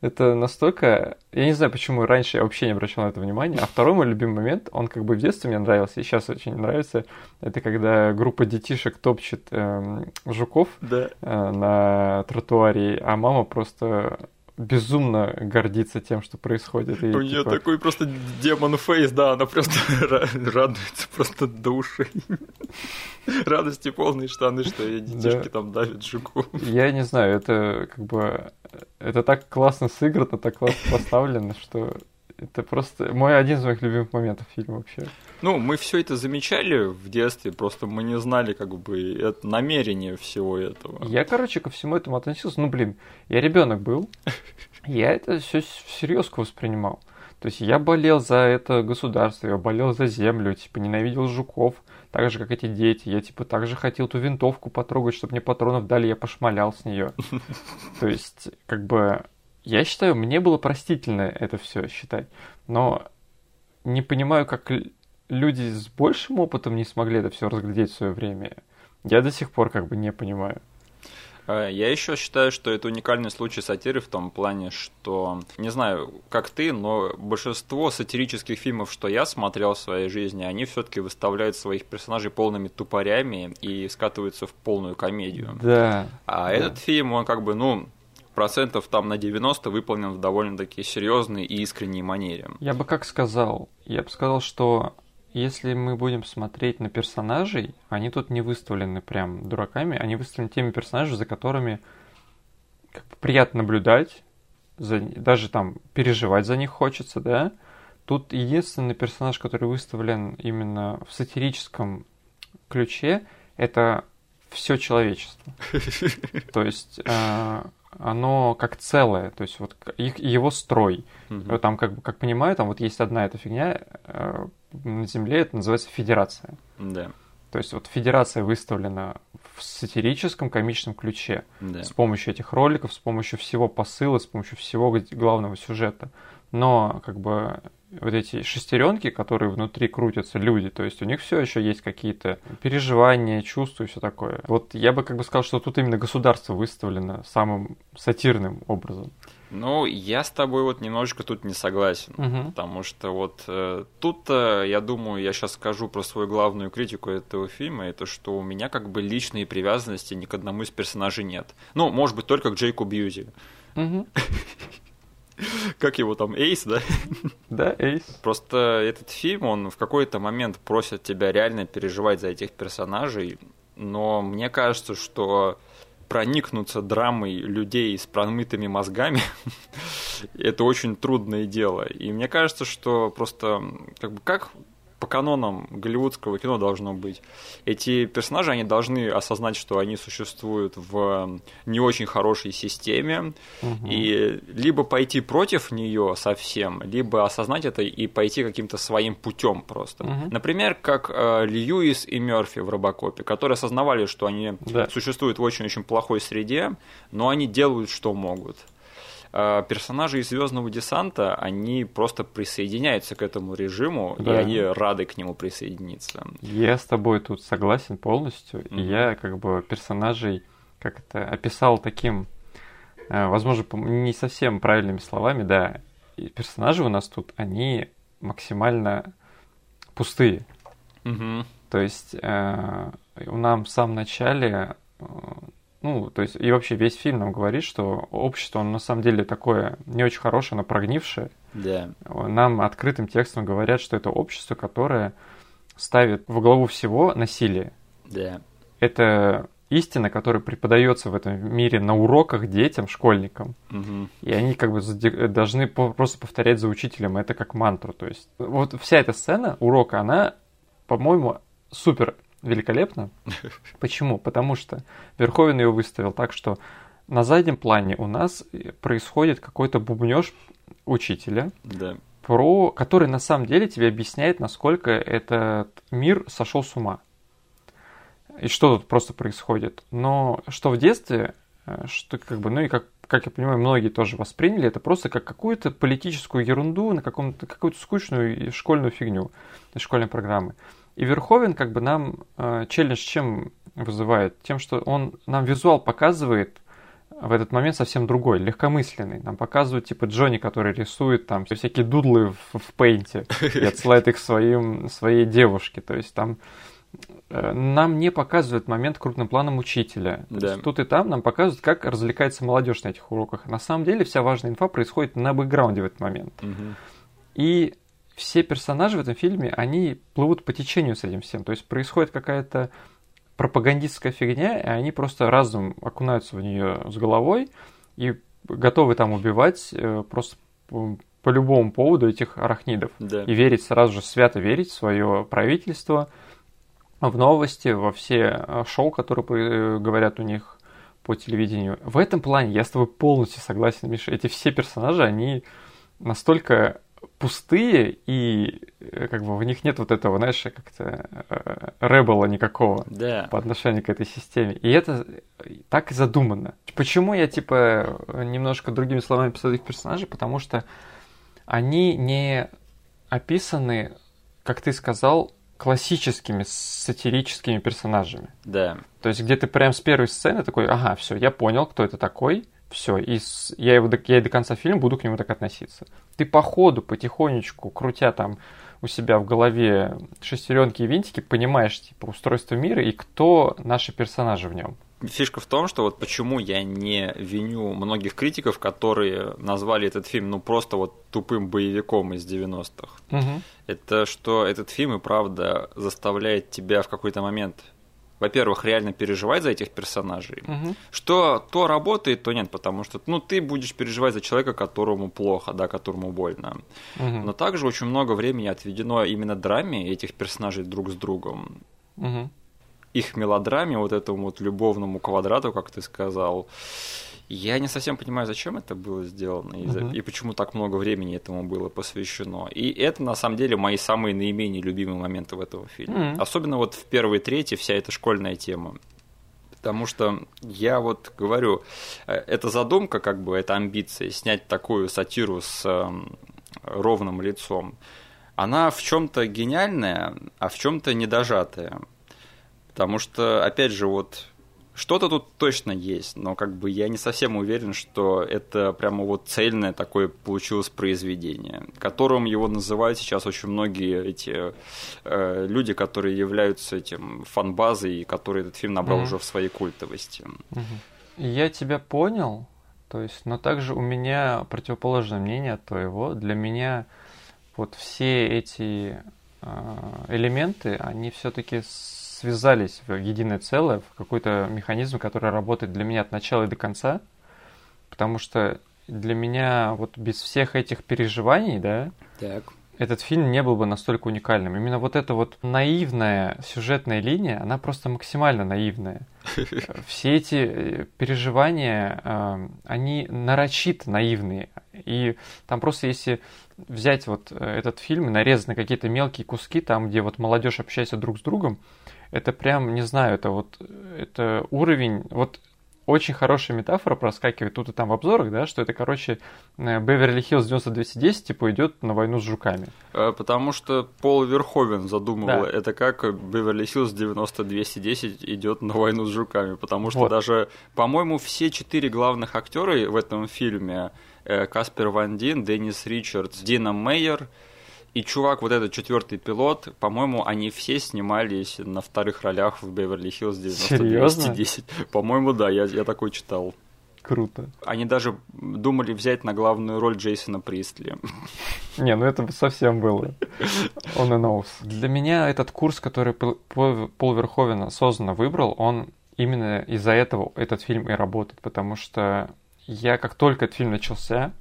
это настолько... Я не знаю, почему раньше я вообще не обращал на это внимания. А второй мой любимый момент, он как бы в детстве мне нравился, и сейчас очень нравится. Это когда группа детишек топчет эм, жуков Да. э, на тротуаре, а мама просто безумно гордится тем, что происходит. И, У нее типа, такой просто демон фейс, да, она просто ра- радуется просто до ушей. Радости полные штаны, что ее детишки Да. там давят жуку. Я не знаю, это как бы... Это так классно сыграно, так классно поставлено, что это просто мой один из моих любимых моментов фильма вообще. Ну, мы все это замечали в детстве, просто мы не знали как бы это намерение всего этого. Я, короче, ко всему этому относился. Ну, блин, я ребенок был. Я это все всерьез воспринимал. То есть я болел за это государство, я болел за землю, типа ненавидел жуков, так же, как эти дети. Я, типа, также хотел ту винтовку потрогать, чтобы мне патронов дали, я пошмалял с нее. То есть, как бы, я считаю, мне было простительно это все считать. Но не понимаю, как люди с большим опытом не смогли это все разглядеть в свое время. Я до сих пор как бы не понимаю. Э, Я еще считаю, что это уникальный случай сатиры в том плане, что, не знаю, как ты, но большинство сатирических фильмов, что я смотрел в своей жизни, они все-таки выставляют своих персонажей полными тупорями и скатываются в полную комедию. Да. А Да. этот фильм, он как бы, ну, процентов там на 90 выполнен в довольно-таки серьезной и искренней манере. Я бы как сказал? Я бы сказал, что если мы будем смотреть на персонажей, они тут не выставлены прям дураками, они выставлены теми персонажами, за которыми как бы приятно наблюдать, за- даже там переживать за них хочется, да. Тут единственный персонаж, который выставлен именно в сатирическом ключе, это все человечество. То есть э, оно как целое, то есть вот их, его строй. Вот Там, как, как понимаю, там вот есть одна эта фигня э, на Земле, это называется федерация. Да, То есть вот федерация выставлена в сатирическом, комичном ключе да. с помощью этих роликов, с помощью всего посыла, с помощью всего главного сюжета. Но как бы вот эти шестеренки, которые внутри крутятся люди, то есть у них все еще есть какие-то переживания, чувства и все такое. Вот я бы как бы сказал, что тут именно государство выставлено самым сатирным образом. Ну, я с тобой вот немножечко тут не согласен. Мгм. Потому что вот э, тут, э, я думаю, я сейчас скажу про свою главную критику этого фильма, это что у меня как бы личные привязанности ни к одному из персонажей нет. Ну, может быть, только к Джейку Бьюзи. Мгм. Как его там, Эйс, да? Да, Эйс. Просто этот фильм, он в какой-то момент просит тебя реально переживать за этих персонажей, но мне кажется, что проникнуться драмой людей с промытыми мозгами это очень трудное дело. И мне кажется, что просто как бы как по канонам голливудского кино должно быть. Эти персонажи, они должны осознать, что они существуют в не очень хорошей системе, Мгм. и либо пойти против нее совсем, либо осознать это и пойти каким-то своим путем просто. Мгм. Например, как э, Льюис и Мерфи в Робокопе, которые осознавали, что они Да. существуют в очень-очень плохой среде, но они делают, что могут. Э, Персонажи из Звездного десанта, они просто присоединяются к этому режиму, и Да. они рады к нему присоединиться. Я с тобой тут согласен полностью. И Мгм. я как бы персонажей как это описал таким, э, возможно, не совсем правильными словами, да. И персонажи у нас тут, они максимально пустые. Мгм. То есть э, у нам в самом начале, э, ну, то есть и вообще весь фильм нам говорит, что общество, оно на самом деле такое не очень хорошее, оно прогнившее. Да. Нам открытым текстом говорят, что это общество, которое ставит во главу всего насилие. Да. Это истина, которая преподается в этом мире на уроках детям, школьникам. Мгм. И они как бы должны просто повторять за учителем это как мантру. То есть вот вся эта сцена урока, она, по-моему, супер великолепна. Почему? Потому что Верховен ее выставил так, что на заднем плане у нас происходит какой-то бубнеж учителя, Да. про который на самом деле тебе объясняет, насколько этот мир сошел с ума. И что тут просто происходит. Но что в детстве, э, что как бы, ну и как, как я понимаю, многие тоже восприняли это просто как какую-то политическую ерунду, на каком-то, какую-то скучную школьную фигню из школьной программы. И Верховен как бы нам э, челлендж чем вызывает? Тем, что он нам визуал показывает в этот момент совсем другой, легкомысленный. Нам показывают, типа, Джонни, который рисует там всякие дудлы в, в пейнте и отсылает их своим, своей девушке. То есть там э, нам не показывают момент крупным планом учителя. Да. Тут и там нам показывают, как развлекается молодежь на этих уроках. На самом деле вся важная инфа происходит на бэкграунде в этот момент. Угу. И все персонажи в этом фильме, они плывут по течению с этим всем. То есть происходит какая-то пропагандистская фигня, и они просто разум окунаются в нее с головой и готовы там убивать э, просто по любому поводу этих арахнидов. Да. И верить сразу же, свято верить в свое правительство, в новости, во все э, шоу, которые э, говорят у них по телевидению. В этом плане я с тобой полностью согласен, Миша. Эти все персонажи, они настолько пустые, и э, как бы в них нет вот этого, знаешь, как-то э, ребела никакого да. по отношению к этой системе. И это так и задумано. Почему я, типа, немножко другими словами писал их персонажей? Потому что они не описаны, как ты сказал, классическими сатирическими персонажами. Да. То есть, где ты прям с первой сцены такой, ага, все, я понял, кто это такой, все, и с, я, его, я и до конца фильма буду к нему так относиться. Ты по ходу, потихонечку, крутя там у себя в голове шестеренки и винтики, понимаешь, типа, устройство мира и кто наши персонажи в нем. Фишка в том, что вот почему я не виню многих критиков, которые назвали этот фильм, ну, просто вот тупым боевиком из 90-х. Угу. Это что этот фильм и правда заставляет тебя в какой-то момент во-первых, реально переживать за этих персонажей. Угу. Что то работает, то нет, потому что ну, ты будешь переживать за человека, которому плохо, да, которому больно. Угу. Но также очень много времени отведено именно драме этих персонажей друг с другом. Угу. Их мелодраме, вот этому вот любовному квадрату, как ты сказал. Я не совсем понимаю, зачем это было сделано и, uh-huh. и почему так много времени этому было посвящено. И это на самом деле мои самые наименее любимые моменты в этом фильме. Uh-huh. Особенно вот в первой трети вся эта школьная тема. Потому что я вот говорю, э, эта задумка, как бы, эта амбиция снять такую сатиру с э, ровным лицом, она в чем-то гениальная, а в чем-то недожатая. Потому что, опять же, вот что-то тут точно есть, но как бы я не совсем уверен, что это прямо вот цельное такое получилось произведение, которым его называют сейчас очень многие эти э, люди, которые являются этим фан-базой, и которые этот фильм набрал mm-hmm. уже в своей культовости. Mm-hmm. Я тебя понял, то есть, но также у меня противоположное мнение от твоего. Для меня вот все эти э, элементы, они все-таки связались в единое целое, в какой-то механизм, который работает для меня от начала и до конца. Потому что для меня вот без всех этих переживаний, да, так. этот фильм не был бы настолько уникальным. Именно вот эта вот наивная сюжетная линия, она просто максимально наивная. Все эти э, переживания, э, они нарочито наивные. И там просто если взять вот э, этот фильм и нарезать на какие-то мелкие куски, там, где вот молодежь общается друг с другом, это прям, не знаю, это вот это уровень, вот очень хорошая метафора проскакивает тут и там в обзорах, да, что это, короче, Беверли Хиллз 9210, типа, идет на войну с жуками. Э, потому что Пол Верховен задумывал, да. это как Беверли Хиллз 9210 идет на войну с жуками, потому что вот. даже, по-моему, все четыре главных актера в этом фильме, э, Каспер Ван Дин, Деннис Ричардс, Дина Мейер, и чувак, вот этот четвертый пилот, по-моему, они все снимались на вторых ролях в Беверли-Хиллз 9210. По-моему, да, я, я такой читал. Круто. Они даже думали взять на главную роль Джейсона Пристли. Не, ну это совсем было. Он и knows. Для меня этот курс, который Пол Верховен осознанно выбрал, он именно из-за этого этот фильм и работает, потому что я как только этот фильм начался,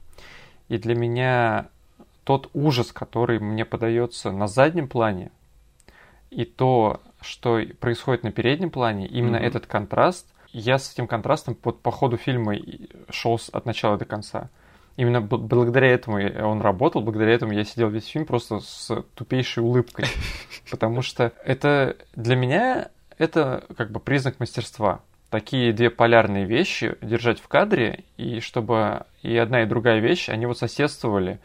и для меня тот ужас, который мне подается на заднем плане, и то, что происходит на переднем плане, именно mm-hmm. этот контраст, я с этим контрастом под, по ходу фильма шел от начала до конца. Именно благодаря этому он работал, благодаря этому я сидел весь фильм просто с тупейшей улыбкой. Потому что это для меня это как бы признак мастерства. Такие две полярные вещи держать в кадре, и чтобы и одна, и другая вещь, они вот соседствовали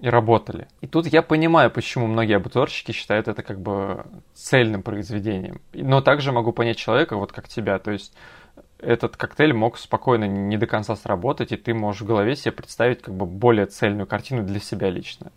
и работали. И тут я понимаю, почему многие обзорщики считают это как бы цельным произведением. Но также могу понять человека, вот как тебя. То есть этот коктейль мог спокойно не до конца сработать, и ты можешь в голове себе представить как бы более цельную картину для себя лично.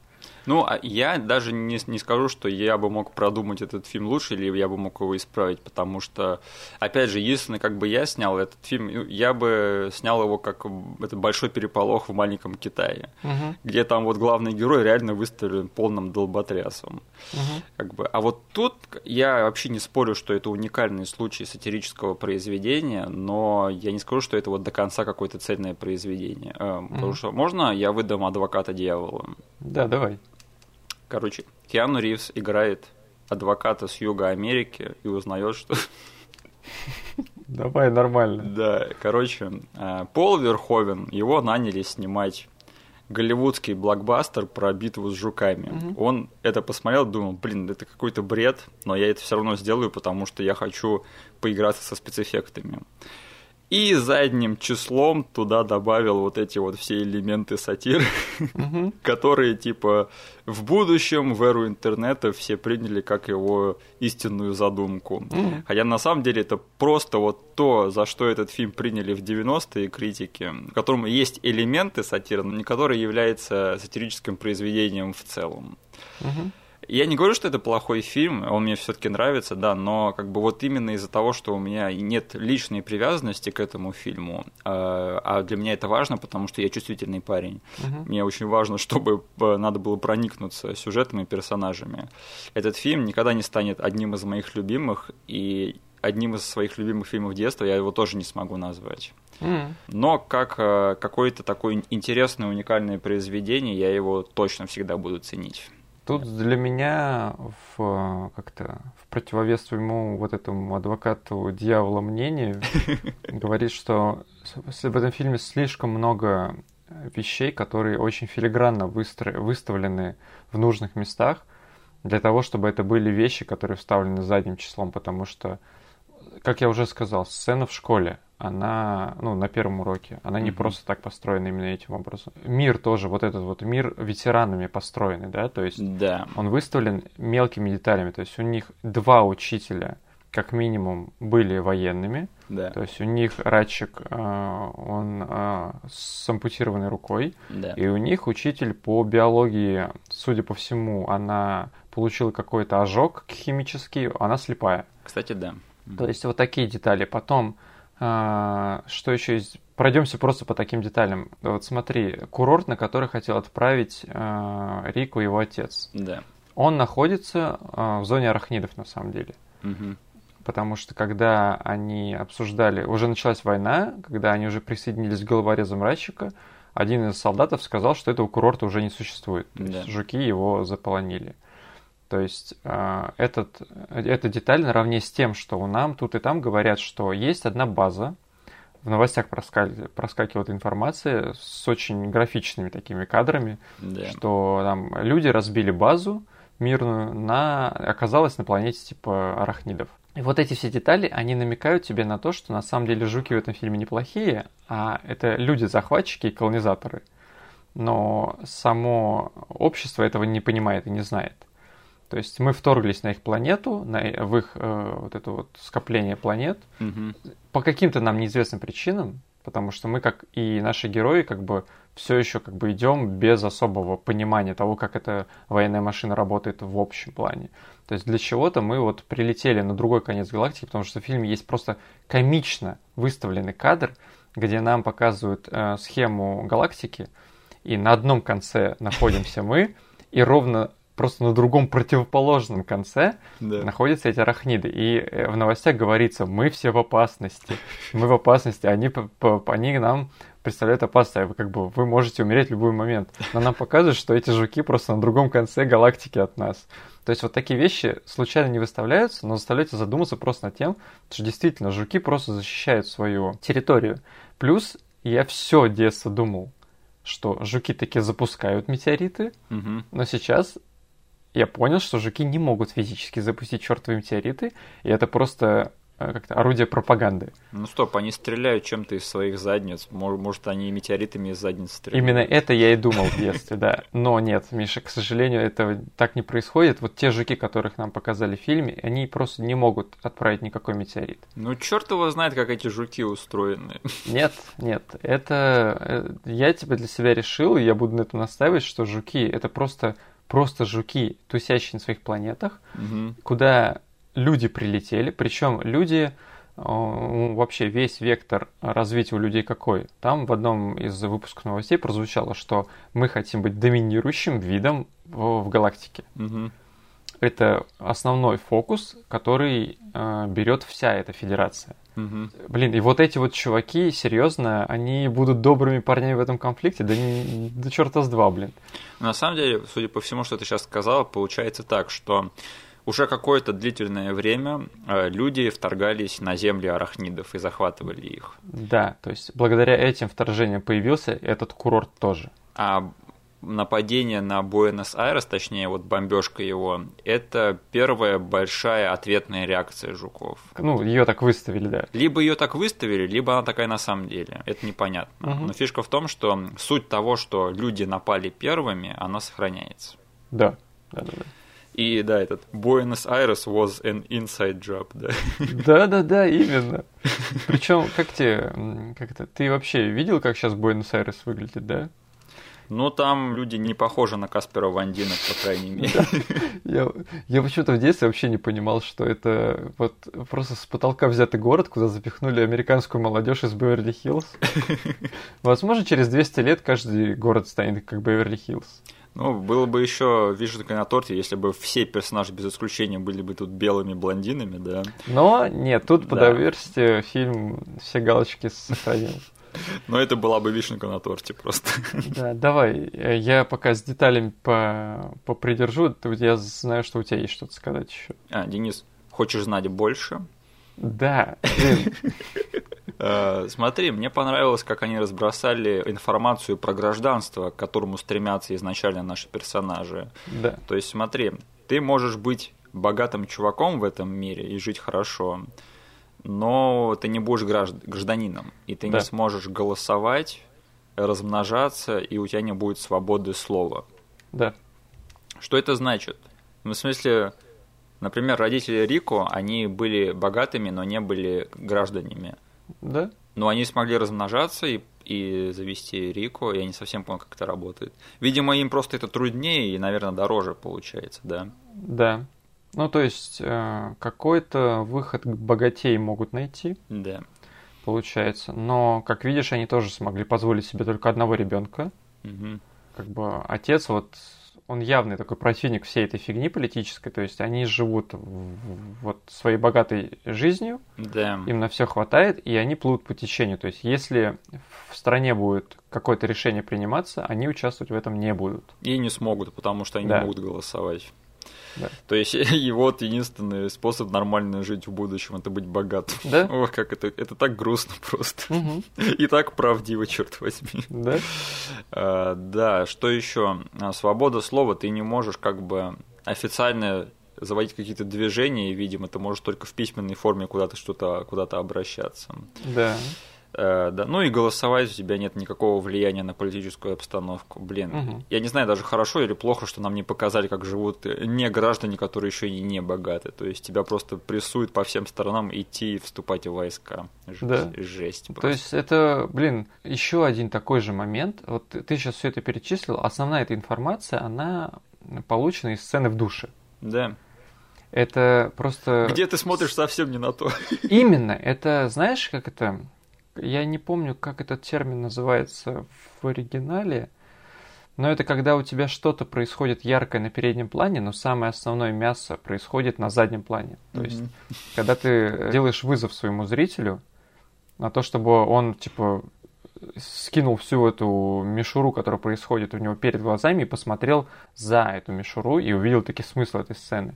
Ну, а я даже не, не скажу, что я бы мог продумать этот фильм лучше, или я бы мог его исправить, потому что, опять же, единственное, как бы я снял этот фильм, я бы снял его как это большой переполох в маленьком Китае, угу. где там вот главный герой реально выставлен полным долботрясом. Угу. Как бы. А вот тут я вообще не спорю, что это уникальный случай сатирического произведения, но я не скажу, что это вот до конца какое-то цельное произведение. Угу. Потому что можно я выдам адвоката дьявола? Да, давай. Короче, Киану Ривз играет адвоката с юга Америки и узнает, что... Давай, нормально. Да, короче, э, Пол Верховен, его наняли снимать голливудский блокбастер про битву с жуками. Угу. Он это посмотрел, думал, блин, это какой-то бред, но я это все равно сделаю, потому что я хочу поиграться со спецэффектами. И задним числом туда добавил вот эти вот все элементы сатиры, угу. которые типа в будущем в эру интернета все приняли как его истинную задумку. Угу. Хотя на самом деле это просто вот то, за что этот фильм приняли в 90-е критики, в котором есть элементы сатиры, но не который является сатирическим произведением в целом. Угу. Я не говорю, что это плохой фильм, он мне все-таки нравится, да, но как бы вот именно из-за того, что у меня нет личной привязанности к этому фильму, а, а для меня это важно, потому что я чувствительный парень. Uh-huh. Мне очень важно, чтобы э, надо было проникнуться сюжетом и персонажами. Этот фильм никогда не станет одним из моих любимых, и одним из своих любимых фильмов детства я его тоже не смогу назвать. Mm. Но как э, какое-то такое интересное, уникальное произведение, я его точно всегда буду ценить. Тут для меня в как-то в противовес своему вот этому адвокату дьявола мнению говорит, что в этом фильме слишком много вещей, которые очень филигранно выстро... выставлены в нужных местах для того, чтобы это были вещи, которые вставлены задним числом, потому что, как я уже сказал, сцена в школе, она, ну, на первом уроке, она не mm-hmm. просто так построена именно этим образом. Мир тоже, вот этот вот мир ветеранами построенный, да, то есть да. он выставлен мелкими деталями, то есть у них два учителя, как минимум, были военными, да. то есть у них Радчик, э, он э, с ампутированной рукой, да. и у них учитель по биологии, судя по всему, она получила какой-то ожог химический, она слепая. Кстати, да. То есть вот такие детали. Потом что еще есть? Пройдемся просто по таким деталям. Вот смотри, курорт, на который хотел отправить э, Рику его отец. Да. Он находится э, в зоне арахнидов на самом деле. Угу. Потому что когда они обсуждали, уже началась война, когда они уже присоединились к головорезам Радчика, один из солдатов сказал, что этого курорта уже не существует. То да. есть жуки его заполонили. То есть э, этот, эта деталь наравне с тем, что у нам тут и там говорят, что есть одна база, в новостях проскакивает информация с очень графичными такими кадрами, да. что там люди разбили базу мирную на оказалось на планете типа арахнидов. И вот эти все детали, они намекают тебе на то, что на самом деле жуки в этом фильме неплохие, а это люди-захватчики и колонизаторы. Но само общество этого не понимает и не знает. То есть мы вторглись на их планету, на, в их э, вот это вот скопление планет угу. по каким-то нам неизвестным причинам, потому что мы, как и наши герои, как бы все еще как бы идем без особого понимания того, как эта военная машина работает в общем плане. То есть для чего-то мы вот прилетели на другой конец галактики, потому что в фильме есть просто комично выставленный кадр, где нам показывают э, схему галактики, и на одном конце находимся мы, и ровно просто на другом противоположном конце да. находятся эти арахниды. И э, в новостях говорится, мы все в опасности, мы в опасности, они, они нам представляют опасность, а вы, как бы, вы можете умереть в любой момент. Но нам показывают, что эти жуки просто на другом конце галактики от нас. То есть вот такие вещи случайно не выставляются, но заставляют задуматься просто над тем, что действительно жуки просто защищают свою территорию. Плюс я все детство думал, что жуки таки запускают метеориты, угу. но сейчас я понял, что жуки не могут физически запустить чертовы метеориты, и это просто э, как-то орудие пропаганды. Ну стоп, они стреляют чем-то из своих задниц. Мож- Может, они метеоритами из задниц стреляют. Именно это я и думал в детстве, да. Но нет, Миша, к сожалению, этого так не происходит. Вот те жуки, которых нам показали в фильме, они просто не могут отправить никакой метеорит. Ну черт его знает, как эти жуки устроены. Нет, нет, это э, я тебе для себя решил, и я буду на этом настаивать, что жуки это просто просто жуки, тусящие на своих планетах, Мгм. куда люди прилетели, причем люди э, вообще весь вектор развития у людей какой? Там в одном из выпусков новостей прозвучало, что мы хотим быть доминирующим видом в, в галактике. Мгм. Это основной фокус, который э, берет вся эта федерация. Мгм. Блин, и вот эти вот чуваки, серьезно, они будут добрыми парнями в этом конфликте? Да, не, да черта с два, блин. На самом деле, судя по всему, что ты сейчас сказал, получается так, что уже какое-то длительное время э, люди вторгались на земли арахнидов и захватывали их. Да, то есть благодаря этим вторжениям появился этот курорт тоже. А нападение на Буэнос-Айрес, точнее, вот бомбежка его, это первая большая ответная реакция жуков. Ну, ее так выставили, да. Либо ее так выставили, либо она такая на самом деле. Это непонятно. Мгм. Но фишка в том, что суть того, что люди напали первыми, она сохраняется. Да, да, да. да. И да, этот Буэнос-Айрес was an inside job, да. Да, да, да, именно. Причем, как тебе, как это, ты вообще видел, как сейчас Буэнос-Айрес выглядит, да? Ну, там люди не похожи на Каспера Ван Дина, по крайней мере. Я, я почему-то в детстве вообще не понимал, что это вот просто с потолка взятый город, куда запихнули американскую молодежь из Беверли-Хиллз. Возможно, через 200 лет каждый город станет как Беверли-Хиллз. Ну, было бы еще вишенкой на торте, если бы все персонажи без исключения были бы тут белыми блондинами, да. Но нет, тут по доверсти фильм все галочки сохранил. Но это была бы вишенка на торте просто. Да, давай, э, я пока с деталями по, попридержу, я знаю, что у тебя есть что-то сказать еще. А, Денис, хочешь знать больше? Да, Э, Смотри, мне понравилось, как они разбросали информацию про гражданство, к которому стремятся изначально наши персонажи. да, То есть, смотри, ты можешь быть богатым чуваком в этом мире и жить хорошо, но ты не будешь гражд- гражданином, и ты Да. не сможешь голосовать, размножаться, и у тебя не будет свободы слова. да, Что это значит? Ну, в смысле, например, родители Рико, они были богатыми, но не были гражданами. да, Но они смогли размножаться и, и завести Рико, я не совсем понял, как это работает. Видимо, им просто это труднее и, наверное, дороже получается, да? да. Ну, то есть, э, какой-то выход к богатей могут найти, Да. получается. Но, как видишь, они тоже смогли позволить себе только одного ребенка. Мгм. Как бы отец вот он явный такой противник всей этой фигни политической, то есть они живут в- в- вот своей богатой жизнью, Да. им на все хватает, и они плывут по течению. То есть если в стране будет какое-то решение приниматься, они участвовать в этом не будут. И не смогут, потому что они Да. не могут голосовать. Да. То есть и вот единственный способ нормально жить в будущем это быть богатым. Да? Ох, как это, это так грустно просто. Мгм. И так правдиво, черт возьми. Да? А, Да, что еще? А, Свобода слова, ты не можешь как бы официально заводить какие-то движения, и, видимо, ты можешь только в письменной форме куда-то что-то куда-то обращаться. Да. Э, да, ну и голосовать у тебя нет никакого влияния на политическую обстановку. Блин, Мгм. я не знаю даже хорошо или плохо, что нам не показали, как живут э, не граждане, которые еще и не богаты. То есть тебя просто прессуют по всем сторонам идти и вступать в войска. Ж- Да. Жесть. То просто. есть это, блин, еще один такой же момент. Вот ты сейчас все это перечислил. Основная эта информация, она получена из сцены в душе. Да. Это просто... Где ты смотришь совсем не на то. Именно, это, знаешь, как это... Я не помню, как этот термин называется в оригинале, но это когда у тебя что-то происходит яркое на переднем плане, но самое основное мясо происходит на заднем плане. То есть, Мгм. когда ты делаешь вызов своему зрителю на то, чтобы он, типа, скинул всю эту мишуру, которая происходит у него перед глазами, и посмотрел за эту мишуру и увидел таки смысл этой сцены.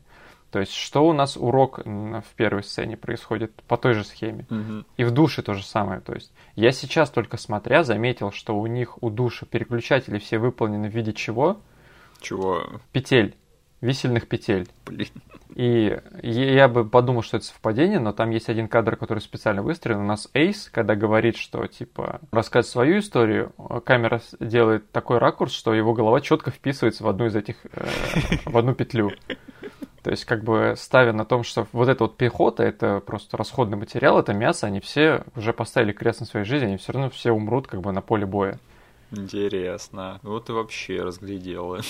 То есть, что у нас урок в первой сцене происходит по той же схеме. Мгм. И в душе то же самое. То есть, я сейчас только смотря заметил, что у них у душа переключатели все выполнены в виде чего? Чего? Петель. висельных петель. Блин. И я бы подумал, что это совпадение, но там есть один кадр, который специально выстроен. У нас Эйс, когда говорит, что, типа, рассказать свою историю, камера делает такой ракурс, что его голова четко вписывается в одну из этих, э, в одну петлю. То есть, как бы ставя на том, что вот эта вот пехота, это просто расходный материал, это мясо, они все уже поставили крест на своей жизни, они все равно все умрут как бы на поле боя. Интересно. Вот ты вообще разглядела.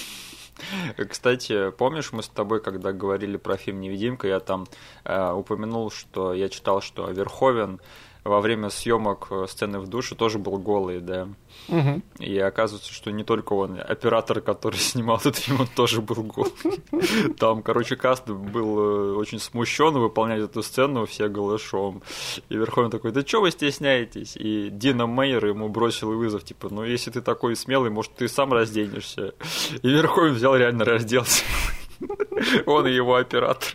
Кстати, помнишь, мы с тобой, когда говорили про фильм «Невидимка», я там э, упомянул, что я читал, что Верховен во время съемок э, сцены в душе тоже был голый, да. Угу. И оказывается, что не только он, оператор, который снимал этот фильм, он тоже был гол. Там, короче, каст был э, очень смущен выполнять эту сцену все голышом. И Верховен такой, да что вы стесняетесь? И Дина Мейер ему бросил вызов, типа, ну если ты такой смелый, может, ты сам разденешься. И Верховен взял реально разделся. Он и его оператор.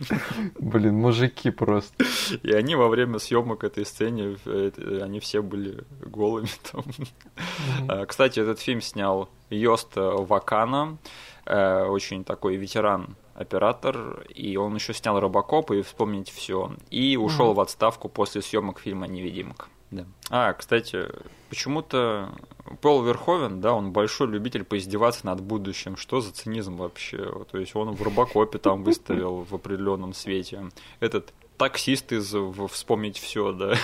Блин, мужики просто. И они во время съемок этой сцены, э, они все были голыми там. Mm-hmm. Кстати, этот фильм снял Йост Вакана, э, очень такой ветеран оператор, и он еще снял Робокоп и вспомнить все. И ушел mm-hmm. в отставку после съемок фильма Невидимка. Да. А, кстати, почему-то Пол Верховен, да, он большой любитель поиздеваться над будущим. Что за цинизм вообще? То есть он в Робокопе там выставил в определенном свете. Этот таксист из вспомнить все, да.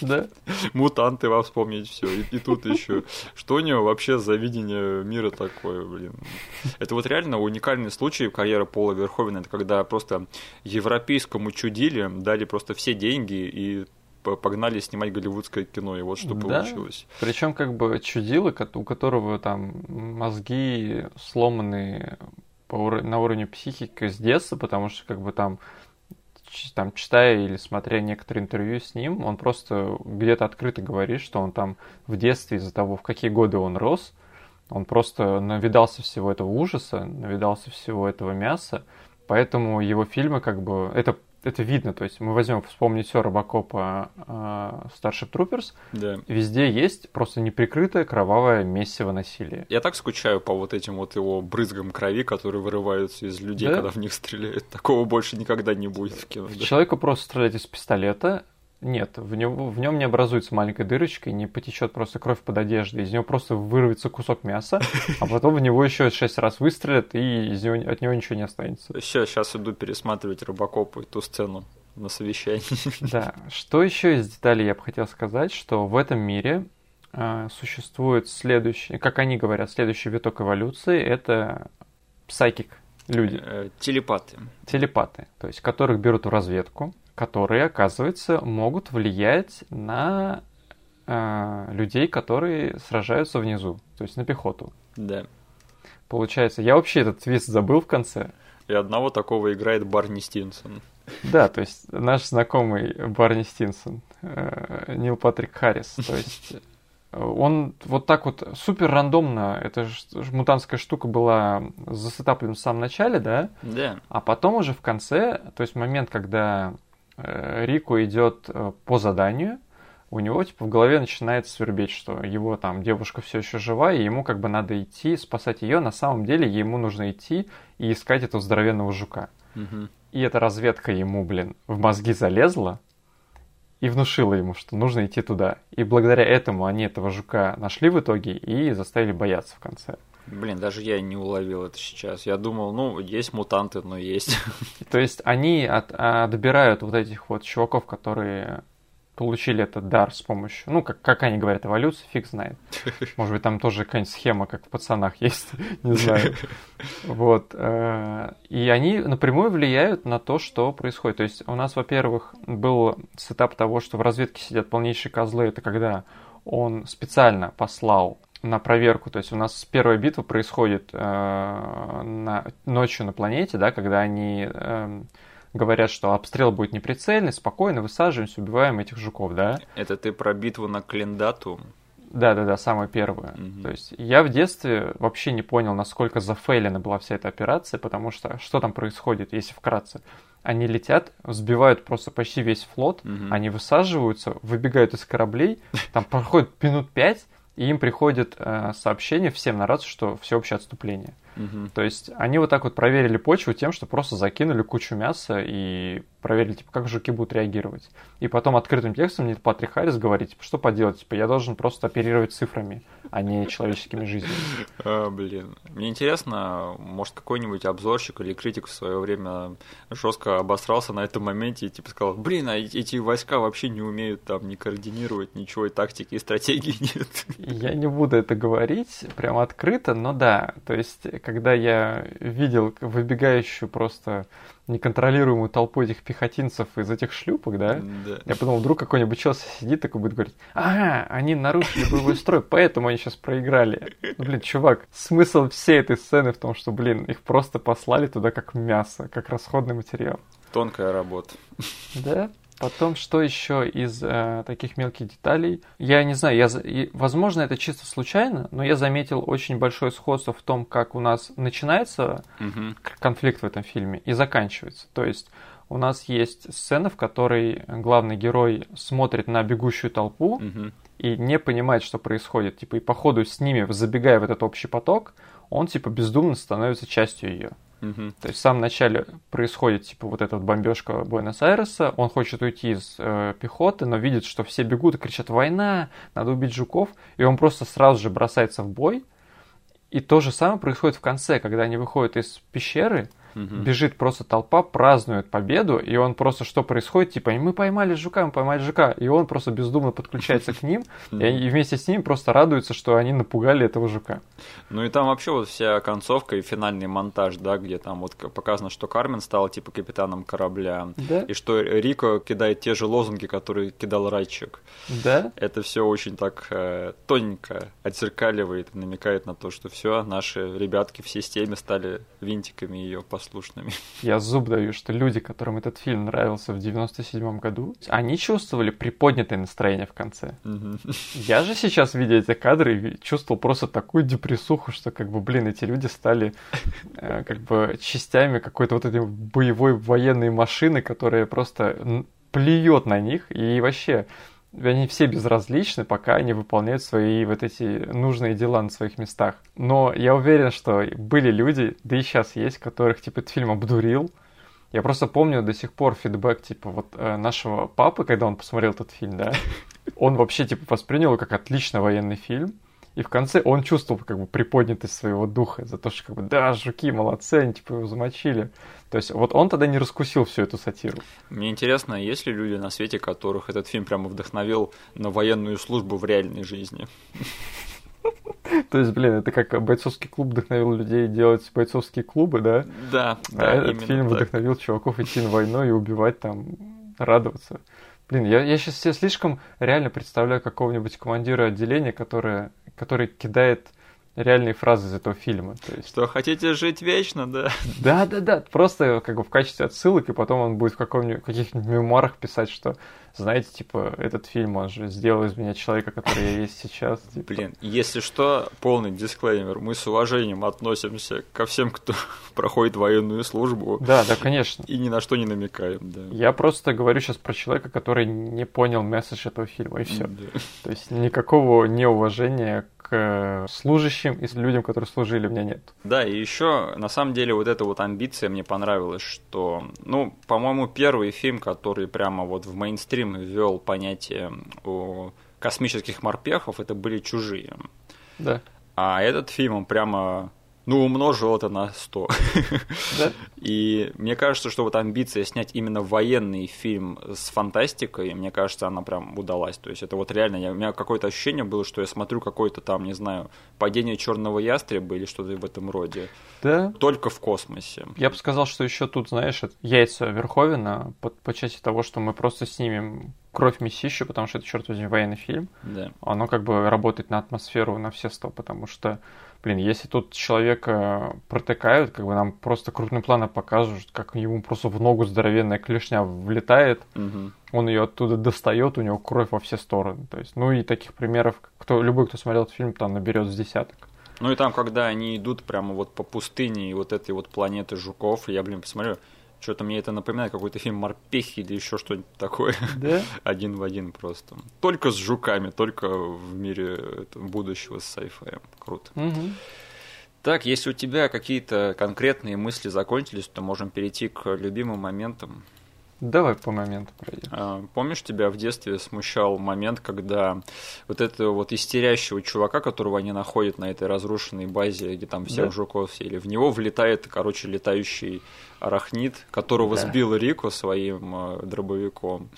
Да. Мутанты во вспомнить все. И, и тут еще. Что у него вообще за видение мира такое, блин? Это вот реально уникальный случай карьеры Пола Верховена. Это когда просто европейскому чудили дали просто все деньги и погнали снимать голливудское кино, и вот что да. получилось. Причем как бы чудило, у которого там мозги сломаны по ур... на уровне психики с детства, потому что как бы там там читая или смотря некоторые интервью с ним, он просто где-то открыто говорит, что он там в детстве из-за того, в какие годы он рос, он просто навидался всего этого ужаса, навидался всего этого мяса, поэтому его фильмы как бы... Это это видно, то есть мы возьмем, вспомнить все Робокопа э, Starship Troopers, да. везде есть просто неприкрытое кровавое месиво насилия. Я так скучаю по вот этим вот его брызгам крови, которые вырываются из людей, да? когда в них стреляют. Такого больше никогда не будет в кино. Да? Человеку просто стрелять из пистолета, нет, в, него, в нем не образуется маленькая дырочка и не потечет просто кровь под одеждой. Из него просто вырвется кусок мяса, а потом в него еще шесть раз выстрелят, и из него, от него ничего не останется. Сейчас, сейчас иду пересматривать Робокопу и ту сцену на совещании. Да, что еще из деталей я бы хотел сказать, что в этом мире э, существует следующий, как они говорят, следующий виток эволюции, это псайкик, люди. Э, телепаты. Телепаты, то есть которых берут в разведку, которые, оказывается, могут влиять на э, людей, которые сражаются внизу, то есть на пехоту. Да. Получается, я вообще этот твист забыл в конце. И одного такого играет Барни Стинсон. Да, то есть наш знакомый Барни Стинсон, э, Нил Патрик Харрис. То есть он вот так вот супер рандомно, эта мутантская штука была засетаплена в самом начале, да? Да. А потом уже в конце, то есть момент, когда Э, Рику идет э, по заданию, у него типа в голове начинает свербеть, что его там девушка все еще жива, и ему как бы надо идти спасать ее. На самом деле ему нужно идти и искать этого здоровенного жука. Угу. И эта разведка ему, блин, в мозги залезла и внушила ему, что нужно идти туда. И благодаря этому они этого жука нашли в итоге и заставили бояться в конце. Блин, даже я не уловил это сейчас. Я думал, ну, есть мутанты, но есть. То есть они от, отбирают вот этих вот чуваков, которые получили этот дар с помощью, ну, как, как они говорят, эволюции, фиг знает. Может быть, там тоже какая-нибудь схема, как в пацанах есть, не знаю. Вот. Э, и они напрямую влияют на то, что происходит. То есть у нас, во-первых, был сетап того, что в разведке сидят полнейшие козлы. Это когда он специально послал на проверку. То есть у нас первая битва происходит э, на, ночью на планете, да, когда они э, говорят, что обстрел будет неприцельный, спокойно высаживаемся, убиваем этих жуков, да. Это ты про битву на Клендату? Да, да, да, самая первая. Mm-hmm. То есть я в детстве вообще не понял, насколько зафейлена была вся эта операция, потому что что там происходит, если вкратце. Они летят, взбивают просто почти весь флот, mm-hmm. они высаживаются, выбегают из кораблей, там проходит минут пять, и им приходит э, сообщение всем на рацию, что всеобщее отступление. Мгм. То есть они вот так вот проверили почву тем, что просто закинули кучу мяса и проверили, типа, как жуки будут реагировать. И потом открытым текстом мне Патрик Харрис говорит, типа, что поделать, типа, я должен просто оперировать цифрами, а не человеческими жизнями. А, блин. Мне интересно, может, какой-нибудь обзорщик или критик в свое время жестко обосрался на этом моменте и типа сказал, блин, а эти войска вообще не умеют там не координировать ничего, и тактики, и стратегии нет. Я не буду это говорить прямо открыто, но да, то есть, когда я видел выбегающую просто неконтролируемую толпу этих пехотинцев из этих шлюпок, да, Да. я подумал, вдруг какой-нибудь челси сидит такой будет говорить, ага, они нарушили боевой строй, поэтому они сейчас проиграли. Ну, блин, чувак, смысл всей этой сцены в том, что, блин, их просто послали туда как мясо, как расходный материал. Тонкая работа. Да. Потом, что еще из э, таких мелких деталей? Я не знаю, я, возможно, это чисто случайно, но я заметил очень большое сходство в том, как у нас начинается к- конфликт в этом фильме и заканчивается. То есть у нас есть сцена, в которой главный герой смотрит на бегущую толпу Мгм. и не понимает, что происходит. Типа, и по ходу с ними, забегая в этот общий поток, он, типа, бездумно становится частью ее. Мгм. То есть в самом начале происходит, типа, вот эта вот бомбежка Буэнос-Айреса, он хочет уйти из э, пехоты, но видит, что все бегут и кричат «Война! Надо убить жуков!» И он просто сразу же бросается в бой. И то же самое происходит в конце, когда они выходят из пещеры, Мгм. бежит просто толпа, празднует победу, и он просто, что происходит, типа, мы поймали жука, мы поймали жука, и он просто бездумно подключается к ним, и, и вместе с ними просто радуются, что они напугали этого жука. Ну и там вообще вот вся концовка и финальный монтаж, да, где там вот показано, что Кармен стала типа капитаном корабля, Да? и что Рико кидает те же лозунги, которые кидал Райчик. Да? Это все очень так э, тоненько отзеркаливает, намекает на то, что все, наши ребятки в системе стали винтиками ее послушными. Я зуб даю, что люди, которым этот фильм нравился в 97 году, они чувствовали приподнятое настроение в конце. Я же сейчас, видя эти кадры, чувствовал просто такую депрессуху, что, как бы, блин, эти люди стали, э, как бы, частями какой-то вот этой боевой военной машины, которая просто плюет на них, и вообще, они все безразличны, пока они выполняют свои вот эти нужные дела на своих местах. Но я уверен, что были люди, да и сейчас есть, которых, типа, этот фильм обдурил, я просто помню до сих пор фидбэк, типа, вот э, нашего папы, когда он посмотрел этот фильм, да, он вообще, типа, воспринял его как отличный военный фильм, и в конце он чувствовал, как бы, приподнятость своего духа за то, что, как бы, да, жуки, молодцы, они, типа, его замочили. То есть, вот он тогда не раскусил всю эту сатиру. Мне интересно, есть ли люди на свете, которых этот фильм прямо вдохновил на военную службу в реальной жизни? То есть, блин, это как бойцовский клуб вдохновил людей делать бойцовские клубы, да? Да, а да, этот фильм так. вдохновил чуваков идти на войну и убивать там, радоваться. Блин, я, я сейчас себе слишком реально представляю какого-нибудь командира отделения, которое, который кидает реальные фразы из этого фильма. То есть, Что, хотите жить вечно, да? да, да, да, просто как бы в качестве отсылок, и потом он будет в каком-нибудь, в каких-нибудь мемуарах писать, что, знаете, типа, этот фильм, он же сделал из меня человека, который я есть сейчас. типа. Блин, если что, полный дисклеймер. Мы с уважением относимся ко всем, кто проходит военную службу. Да, да, конечно. И ни на что не намекаем, да. Я просто говорю сейчас про человека, который не понял месседж этого фильма, и все. Да. То есть никакого неуважения к служащим и людям, которые служили, у меня нет. Да, и еще, на самом деле, вот эта вот амбиция мне понравилась, что, ну, по-моему, первый фильм, который прямо вот в мейнстрим ввел понятие о космических морпехов, это были «Чужие». Да. А этот фильм, он прямо, ну, умножил это на 100. Да? И мне кажется, что вот амбиция снять именно военный фильм с фантастикой, мне кажется, она прям удалась. То есть это вот реально, я, у меня какое-то ощущение было, что я смотрю какое-то там, не знаю, падение черного ястреба или что-то в этом роде. Да. Только в космосе. Я бы сказал, что еще тут, знаешь, яйца Верховина по, по части того, что мы просто снимем кровь Мессищу, потому что это, черт возьми, военный фильм. Да. Оно как бы работает на атмосферу на все сто, потому что, блин, если тут человека протыкают, как бы нам просто крупным планом покажут, как ему просто в ногу здоровенная клешня влетает, Мгм. он ее оттуда достает, у него кровь во все стороны. То есть, ну и таких примеров, кто, любой, кто смотрел этот фильм, там наберет с десяток. Ну и там, когда они идут прямо вот по пустыне и вот этой вот планеты жуков, я, блин, посмотрю, Что-то мне это напоминает какой-то фильм «Морпехи» или еще что-нибудь такое. Да? Один в один просто. Только с жуками, только в мире будущего с sci-fi. Круто. Угу. Так, если у тебя какие-то конкретные мысли закончились, то можем перейти к любимым моментам. Давай по моменту пройдем. А, помнишь, тебя в детстве смущал момент, когда вот этого вот истерящего чувака, которого они находят на этой разрушенной базе, где там всех Да. жуков сели, в него влетает, короче, летающий арахнит, которого Да. сбил Рико своим э, дробовиком.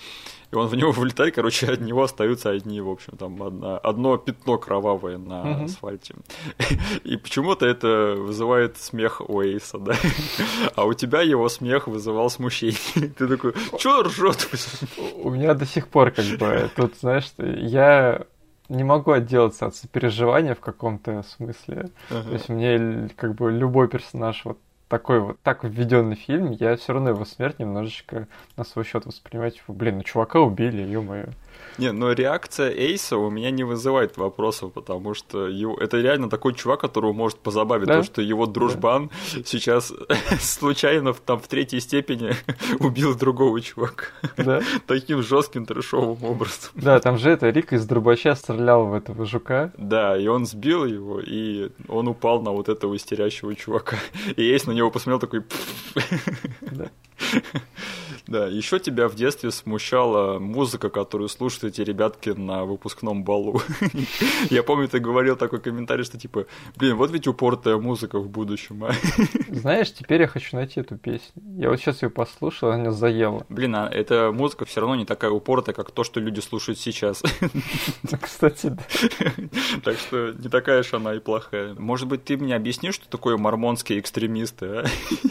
И он в него влетает, короче, от него остаются одни, в общем, там одна, одно пятно кровавое на Мгм. асфальте. И почему-то это вызывает смех у Эйса, да? А у тебя его смех вызывал смущение. Ты такой, чё ржет? У меня до сих пор как бы тут, знаешь, я не могу отделаться от сопереживания в каком-то смысле. То есть мне как бы любой персонаж вот такой вот, так введенный фильм, я все равно его смерть немножечко на свой счет воспринимаю. Типа, блин, ну чувака убили, ё-моё. Не, но реакция Эйса у меня не вызывает вопросов, потому что его- это реально такой чувак, которого может позабавить Да? то, что его дружбан сейчас случайно в- там в третьей степени убил другого чувака. Да? Таким жестким трешовым образом. Да, там же это Рик из дробача стрелял в этого жука. Да, и он сбил его, и он упал на вот этого истерящего чувака. И Эйс на него посмотрел такой... Да. Да, еще тебя в детстве смущала музыка, которую слушают эти ребятки на выпускном балу. Я помню, ты говорил такой комментарий, что типа, блин, вот ведь упортая музыка в будущем, а. Знаешь, теперь я хочу найти эту песню. Я вот сейчас ее послушал, она меня заела. Блин, а эта музыка все равно не такая упортая, как то, что люди слушают сейчас. Кстати, да. Так что не такая же она и плохая. Может быть, ты мне объяснишь, что такое мормонские экстремисты, а?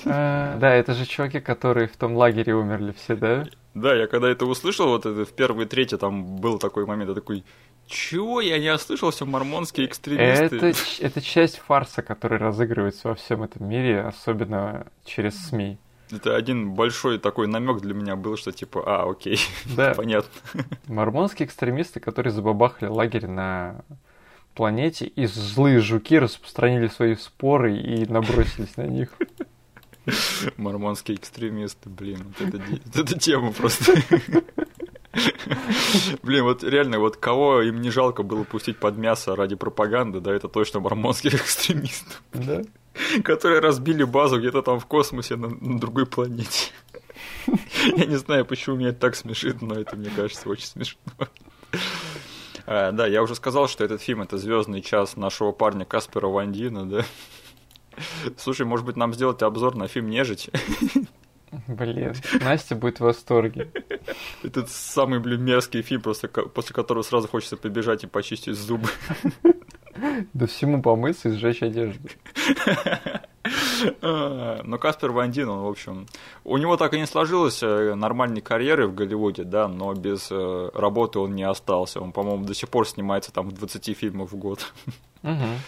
А, Да, это же чуваки, которые в том лагере умерли все, да? Да, я когда это услышал, вот это в первой трети там был такой момент, я такой, чего я не ослышался, мормонские экстремисты? Это, это часть фарса, который разыгрывается во всем этом мире, особенно через СМИ. Это один большой такой намек для меня был, что типа, а, окей, Да, понятно. мормонские экстремисты, которые забабахали лагерь на планете, и злые жуки распространили свои споры и набросились на них. Мормонские экстремисты, блин, вот это, эта тема просто. Блин, вот реально, вот кого им не жалко было пустить под мясо ради пропаганды, да, это точно мормонских экстремистов, Да? которые разбили базу где-то там в космосе на, на другой планете. Я не знаю, почему меня это так смешит, но это, мне кажется, очень смешно. А, да, я уже сказал, что этот фильм это звездный час нашего парня Каспера Вандина, да. Слушай, может быть, нам сделать обзор на фильм Нежить? Блин, Настя будет в восторге. Это самый, блин, мерзкий фильм, просто после которого сразу хочется побежать и почистить зубы. Да всему помыться и сжечь одежду. Но Каспер Ван Дин, он, в общем, у него так и не сложилось э, нормальной карьеры в Голливуде, да, но без э, работы он не остался. Он, по-моему, до сих пор снимается там в 20 фильмов в год. Мгм.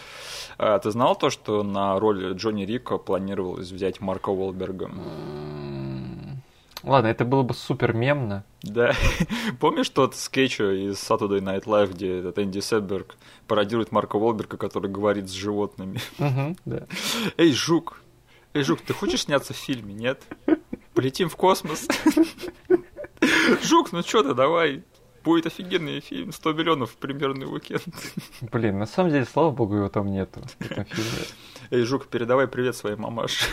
А ты знал то, что на роль Джонни Рика планировалось взять Марка Уолберга? Ладно, это было бы супер мемно. Да. Помнишь тот скетч из Saturday Night Live, где этот Энди Седберг пародирует Марка Уолберга, который говорит с животными? Мгм, да. Эй, жук! Эй, жук, ты хочешь сняться в фильме, нет? Полетим в космос? Жук, ну чё ты, давай. Будет офигенный фильм, 100 миллионов в примерный уикенд. Блин, на самом деле, слава богу, его там нету. Эй, Жук, передавай привет своей мамаше.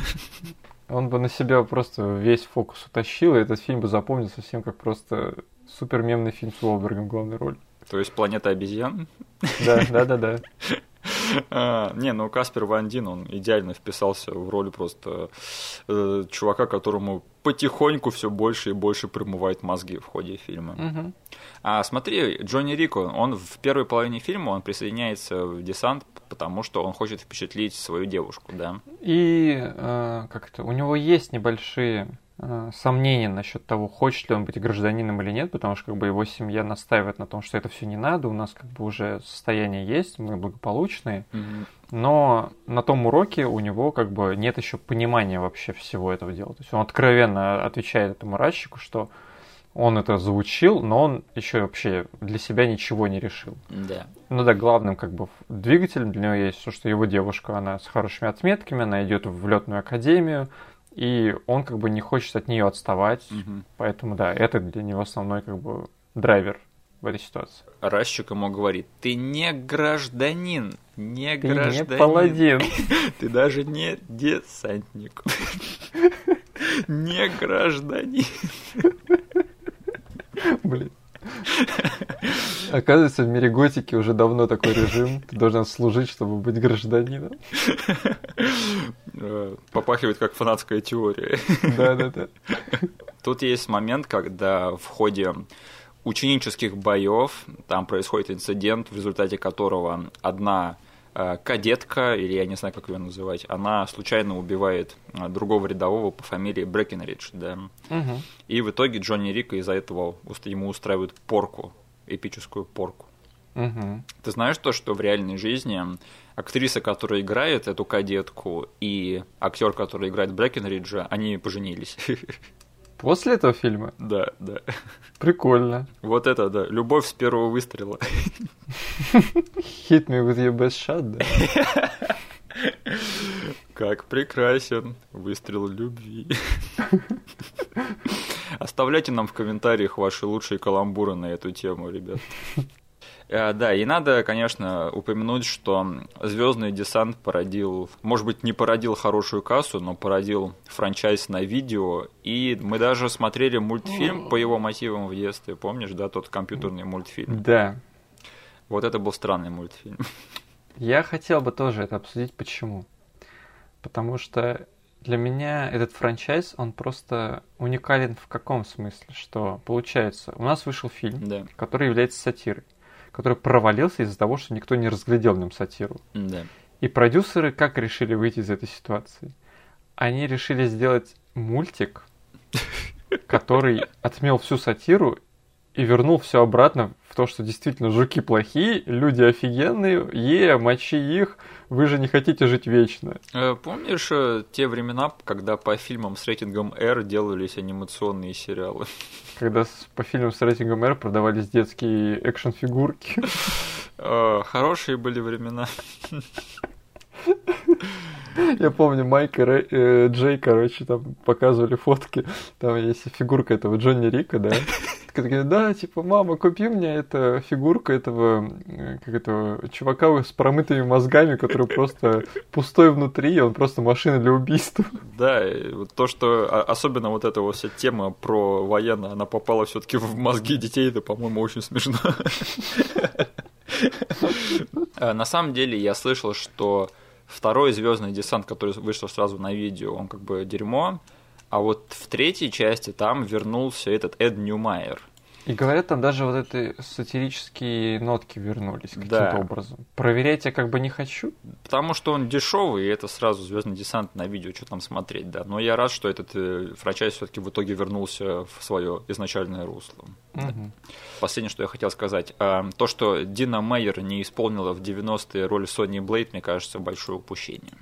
Он бы на себя просто весь фокус утащил, и этот фильм бы запомнился всем как просто супер мемный фильм с Уолбергом в главной роли. То есть «Планета обезьян»? Да, да, да, да. А, не, ну Каспер Ван Дин, он идеально вписался в роль просто э, чувака, которому потихоньку все больше и больше промывает мозги в ходе фильма. А смотри, Джонни Рико, он в первой половине фильма он присоединяется в десант, потому что он хочет впечатлить свою девушку, да. И э, как это, у него есть небольшие сомнения насчет того, хочет ли он быть гражданином или нет, потому что как бы его семья настаивает на том, что это все не надо, у нас как бы уже состояние есть, мы благополучные, но на том уроке у него как бы нет еще понимания вообще всего этого дела. То есть он откровенно отвечает этому радчику, что он это заучил, но он еще вообще для себя ничего не решил. Да. Ну да, главным как бы двигателем для него есть то, что его девушка, она с хорошими отметками, она идет в летную академию, и он как бы не хочет от нее отставать, Мгм. поэтому да, это для него основной как бы драйвер в этой ситуации. Расчик ему говорит, ты не гражданин, не Ты гражданин. не паладин. Ты даже не десантник. Не гражданин. Блин. Оказывается, в мире готики уже давно такой режим. Ты должен служить, чтобы быть гражданином. Э, Попахивает как фанатская теория. Да-да-да. Тут есть момент, когда в ходе ученических боев там происходит инцидент, в результате которого одна э, кадетка, или я не знаю, как ее называть, она случайно убивает э, другого рядового по фамилии Брэкенридж, да. Мгм. И в итоге Джонни Рика из-за этого ему устраивают порку, эпическую порку. Мгм. Ты знаешь то, что в реальной жизни актриса, которая играет эту кадетку, и актер, который играет Брэкенриджа, они поженились. После этого фильма? Да, да. Прикольно. Вот это, да. Любовь с первого выстрела. Hit me with your best shot, да? Как прекрасен выстрел любви. Оставляйте нам в комментариях ваши лучшие каламбуры на эту тему, ребят. Э, Да, и надо, конечно, упомянуть, что Звездный десант породил, может быть, не породил хорошую кассу, но породил франчайз на видео. И мы даже смотрели мультфильм по его мотивам в детстве, помнишь, да, тот компьютерный мультфильм. Да. Вот это был странный мультфильм. Я хотел бы тоже это обсудить. Почему? Потому что для меня этот франчайз, он просто уникален в каком смысле? Что получается, у нас вышел фильм, Да, который является сатирой, который провалился из-за того, что никто не разглядел в нем сатиру. да. И продюсеры как решили выйти из этой ситуации? Они решили сделать мультик, который отмел всю сатиру и вернул все обратно в то, что действительно жуки плохие, люди офигенные, е, мочи их, вы же не хотите жить вечно. Э, Помнишь э, те времена, когда по фильмам с рейтингом R делались анимационные сериалы? Когда по фильмам с рейтингом R продавались детские экшн-фигурки. Э, Хорошие были времена. Я помню, Майк и Рэ- э, Джей, короче, там показывали фотки. Там есть фигурка этого Джонни Рика, да. Такие, да, типа, мама, купи мне эту фигурку этого, э, как этого чувака с промытыми мозгами, который просто пустой внутри, и он просто машина для убийства. Да, то, что а, особенно вот эта вот вся тема про военно, она попала все-таки в мозги детей, это, по-моему, очень смешно. Э, На самом деле я слышал, что второй звездный десант, который вышел сразу на видео, он как бы дерьмо, а вот в третьей части там вернулся этот Эд Ньюмайер. И говорят, там даже вот эти сатирические нотки вернулись каким-то Да. образом. Проверять я как бы не хочу. Потому что он дешевый, и это сразу звездный десант на видео, что там смотреть, да. Но я рад, что этот э, франчайз все-таки в итоге вернулся в свое изначальное русло. Мгм. Последнее, что я хотел сказать. а, То, что Дина Мейер не исполнила в 90-е роль Сони Блейд, мне кажется, большое упущение.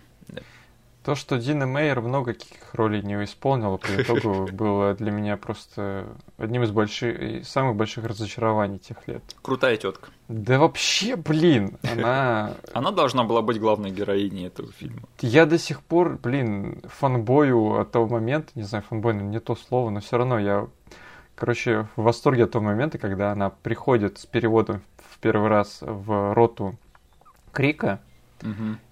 То, что Дина Мейер много каких ролей не исполнила, по итогу было для меня просто одним из больших, самых больших разочарований тех лет. Крутая тетка. Да вообще, блин, она... Она должна была быть главной героиней этого фильма. Я до сих пор, блин, фанбою от того момента, не знаю, фанбой, не то слово, но все равно я, короче, в восторге от того момента, когда она приходит с переводом в первый раз в роту Крика,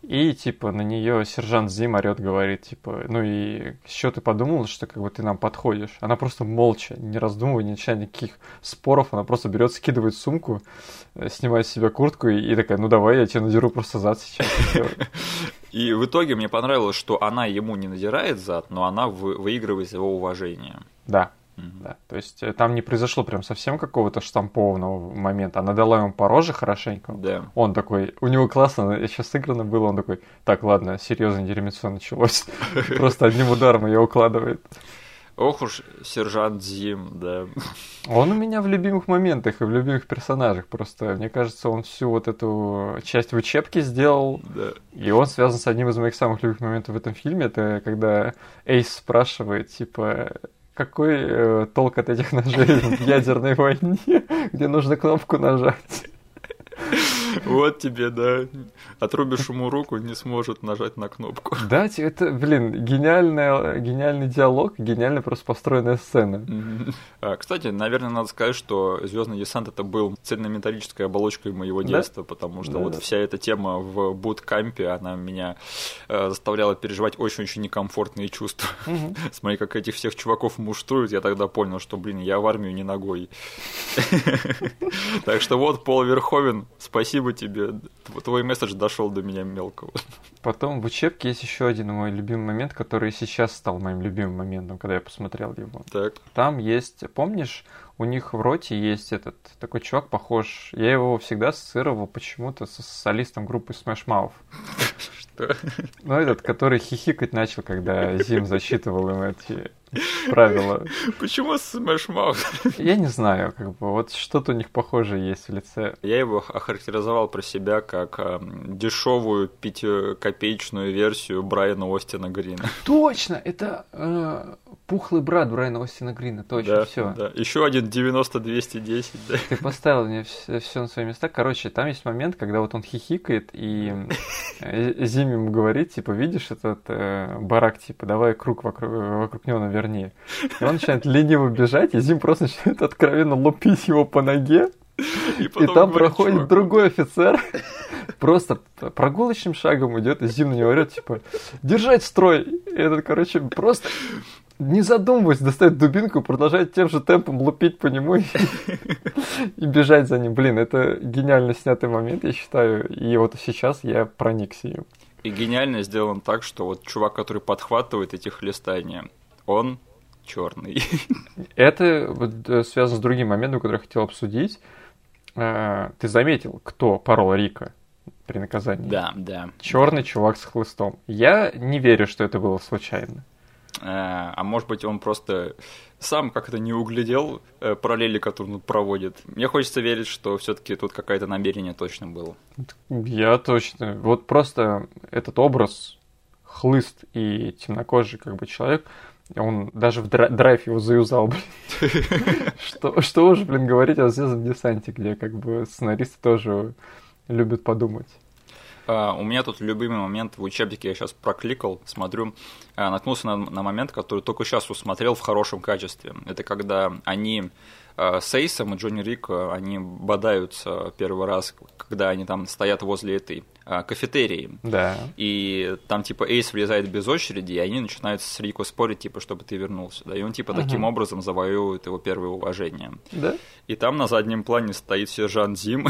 И, типа, на нее сержант Зим орет, говорит, типа, ну и что ты подумал, что как бы ты нам подходишь? Она просто молча, не раздумывая, не начиная никаких споров, она просто берет, скидывает сумку, э, снимает с себя куртку и, и такая, ну давай, я тебе надеру просто зад сейчас. и всё». И в итоге мне понравилось, что она ему не надирает зад, но она вы- выигрывает его уважение. Да, Мгм. да. То есть э, там не произошло прям совсем какого-то штампованного момента. Она дала ему по роже хорошенько. Да. Он такой, у него классно сейчас сыграно было, он такой, так, ладно, серьезно, дерьмецо началось. Просто одним ударом ее укладывает. Ох уж сержант Зим, да. Он у меня в любимых моментах и в любимых персонажах. Просто, мне кажется, он всю вот эту часть в учебке сделал. да. И он связан с одним из моих самых любимых моментов в этом фильме. Это когда Эйс спрашивает, типа, какой э, толк от этих ножей в ядерной войне, где нужно кнопку нажать. Вот тебе, да. Отрубишь ему руку, не сможет нажать на кнопку. Да, это, блин, гениальная, гениальный диалог, гениально просто построенная сцена. А, кстати, наверное, надо сказать, что Звездный десант это был цельнометаллической оболочкой моего детства, потому что вот вся эта тема в буткампе, она меня э, заставляла переживать очень-очень некомфортные чувства. Смотри, как этих всех чуваков муштруют, я тогда понял, что, блин, я в армию не ногой. Так что вот, Пол Верховен, спасибо тебе. Твой месседж дошел до меня мелкого. Потом в учебке есть еще один мой любимый момент, который сейчас стал моим любимым моментом, когда я посмотрел его. Так. Там есть, помнишь, у них в роте есть этот такой чувак похож. Я его всегда ассоциировал почему-то с солистом группы Smash Mouth. Что? Ну, этот, который хихикать начал, когда Зим засчитывал им эти правила. Почему Smash Mouth? Я не знаю, как бы, вот что-то у них похожее есть в лице. Я его охарактеризовал про себя как э, дешевую пятикопеечную версию Брайана Остина Грина. Точно, это э, пухлый брат Брайана Остина Грина, точно, да, все. Да. Еще один 90-210, да. Ты поставил мне все, все на свои места. Короче, там есть момент, когда вот он хихикает, и э, Зим ему говорит, типа, видишь этот э, барак, типа, давай круг вокруг, вокруг него наверх вернее. И он начинает лениво бежать, и Зим просто начинает откровенно лупить его по ноге. И, и там говорит, проходит чувак. другой офицер, просто прогулочным шагом идет, и Зим на него орет, типа, держать строй. И этот, короче, просто не задумываясь, достает дубинку продолжает тем же темпом лупить по нему и, и бежать за ним. Блин, это гениально снятый момент, я считаю. И вот сейчас я проникся им. И гениально сделан так, что вот чувак, который подхватывает эти хлестания, он черный. Это э, связано с другим моментом, который я хотел обсудить. Э, ты заметил, кто порол Рика при наказании? Да, да. Черный чувак с хлыстом. Я не верю, что это было случайно. Э, а может быть, он просто сам как-то не углядел параллели, которые он проводит. Мне хочется верить, что все-таки тут какое-то намерение точно было. Я точно. Вот просто этот образ хлыст и темнокожий как бы человек, он даже в драйв его заюзал, блин. что, что уж, блин, говорить о звездном десанте, где как бы сценаристы тоже любят подумать. Uh, у меня тут любимый момент в учебнике, я сейчас прокликал, смотрю, uh, наткнулся на, на момент, который только сейчас усмотрел в хорошем качестве. Это когда они Э, с Эйсом и Джонни Рико, они бодаются первый раз, когда они там стоят возле этой кафетерии. Да. И там, типа, Эйс влезает без очереди, и они начинают с Рико спорить, типа, чтобы ты вернулся. Да, и он, типа, таким uh образом завоевывает его первое уважение. Да. И там на заднем плане стоит сержант Зим,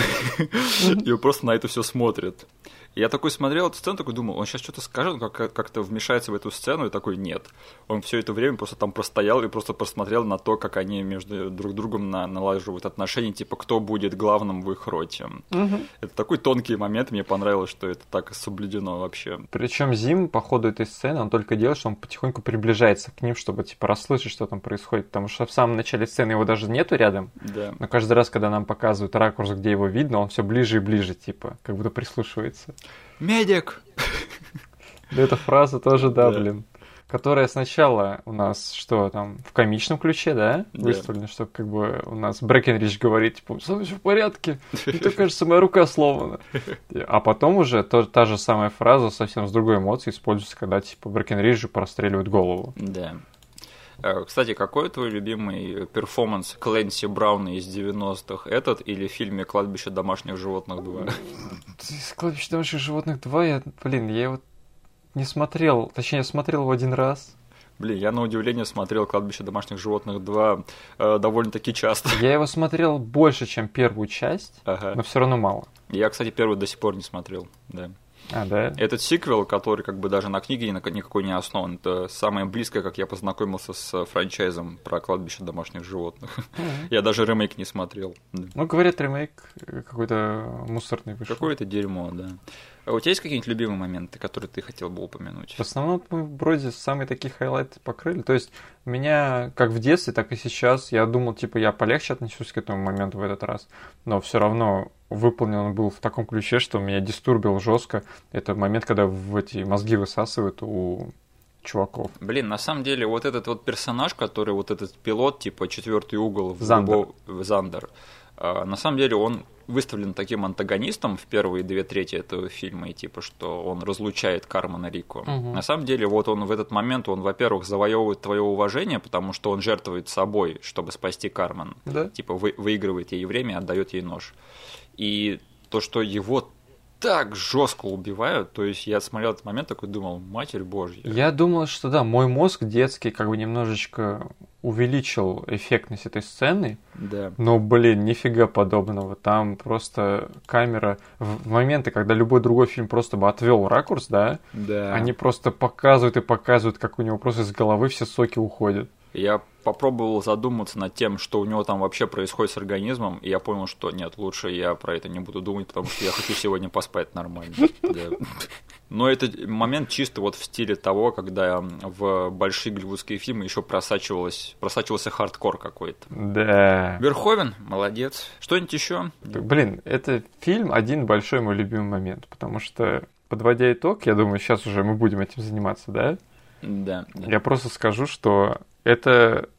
и он просто на это все смотрит. Я такой смотрел эту сцену, такой думал, он сейчас что-то скажет, он как- как-то вмешается в эту сцену, и такой, нет. Он все это время просто там простоял и просто посмотрел на то, как они между друг другом на- налаживают отношения, типа, кто будет главным в их роте. Угу. Это такой тонкий момент, мне понравилось, что это так соблюдено вообще. Причем Зим по ходу этой сцены, он только делает, что он потихоньку приближается к ним, чтобы, типа, расслышать, что там происходит, потому что в самом начале сцены его даже нету рядом, Да. но каждый раз, когда нам показывают ракурс, где его видно, он все ближе и ближе, типа, как будто прислушивается. Медик! Да эта фраза тоже, да, блин. Которая сначала у нас, что там, в комичном ключе, да, Да. выставлена, что как бы у нас Брэкенридж говорит, типа, со мной все в порядке, мне кажется, моя рука сломана. А потом уже то- та же самая фраза совсем с другой эмоцией используется, когда, типа, Брэкенриджу простреливают голову. Да. Э, Кстати, какой твой любимый перформанс Клэнси Брауна из 90-х? Этот или в фильме «Кладбище домашних животных 2»? Из «Кладбище домашних животных 2», я, блин, я его не смотрел, точнее, я смотрел его один раз. Блин, я на удивление смотрел «Кладбище домашних животных 2» э, довольно-таки часто. Я его смотрел больше, чем первую часть, Ага. но все равно мало. Я, кстати, первый до сих пор не смотрел. Да. А, да? Этот сиквел, который как бы даже на книге ни- никакой не основан, это самое близкое, как я познакомился с франчайзом про «Кладбище домашних животных». Я даже ремейк не смотрел. Ну, говорят, ремейк э, какой-то мусорный вышел. Какое-то дерьмо, да. А у тебя есть какие-нибудь любимые моменты, которые ты хотел бы упомянуть? В основном мы вроде самые такие хайлайты покрыли. То есть меня как в детстве, так и сейчас, я думал, типа, я полегче отношусь к этому моменту в этот раз. Но все равно выполнен он был в таком ключе, что меня дистурбил жестко. Это момент, когда в эти мозги высасывают у чуваков. Блин, на самом деле, вот этот вот персонаж, который вот этот пилот, типа четвертый угол в Зандер. в Зандер, А, на самом деле он выставлен таким антагонистом в первые две трети этого фильма, и типа, что он разлучает Кармана Рику. Мгм. На самом деле, вот он в этот момент, он, во-первых, завоевывает твое уважение, потому что он жертвует собой, чтобы спасти Кармен. Да? Типа, вы- выигрывает ей время отдает ей нож. И то, что его так жестко убивают, то есть я смотрел этот момент такой думал, матерь божья. Я думал, что да, мой мозг детский как бы немножечко увеличил эффектность этой сцены, Да. но, блин, нифига подобного. Там просто камера... В моменты, когда любой другой фильм просто бы отвел ракурс, да, Да. они просто показывают и показывают, как у него просто из головы все соки уходят. Я попробовал задуматься над тем, что у него там вообще происходит с организмом, и я понял, что нет, лучше я про это не буду думать, потому что я хочу сегодня поспать нормально. Но этот момент чисто вот в стиле того, когда в большие голливудские фильмы еще просачивалось, просачивался хардкор какой-то. Да. Верховен, молодец. Что-нибудь еще? Блин, это фильм один большой мой любимый момент, потому что, подводя итог, я думаю, сейчас уже мы будем этим заниматься, да? Да. да. Я просто скажу, что это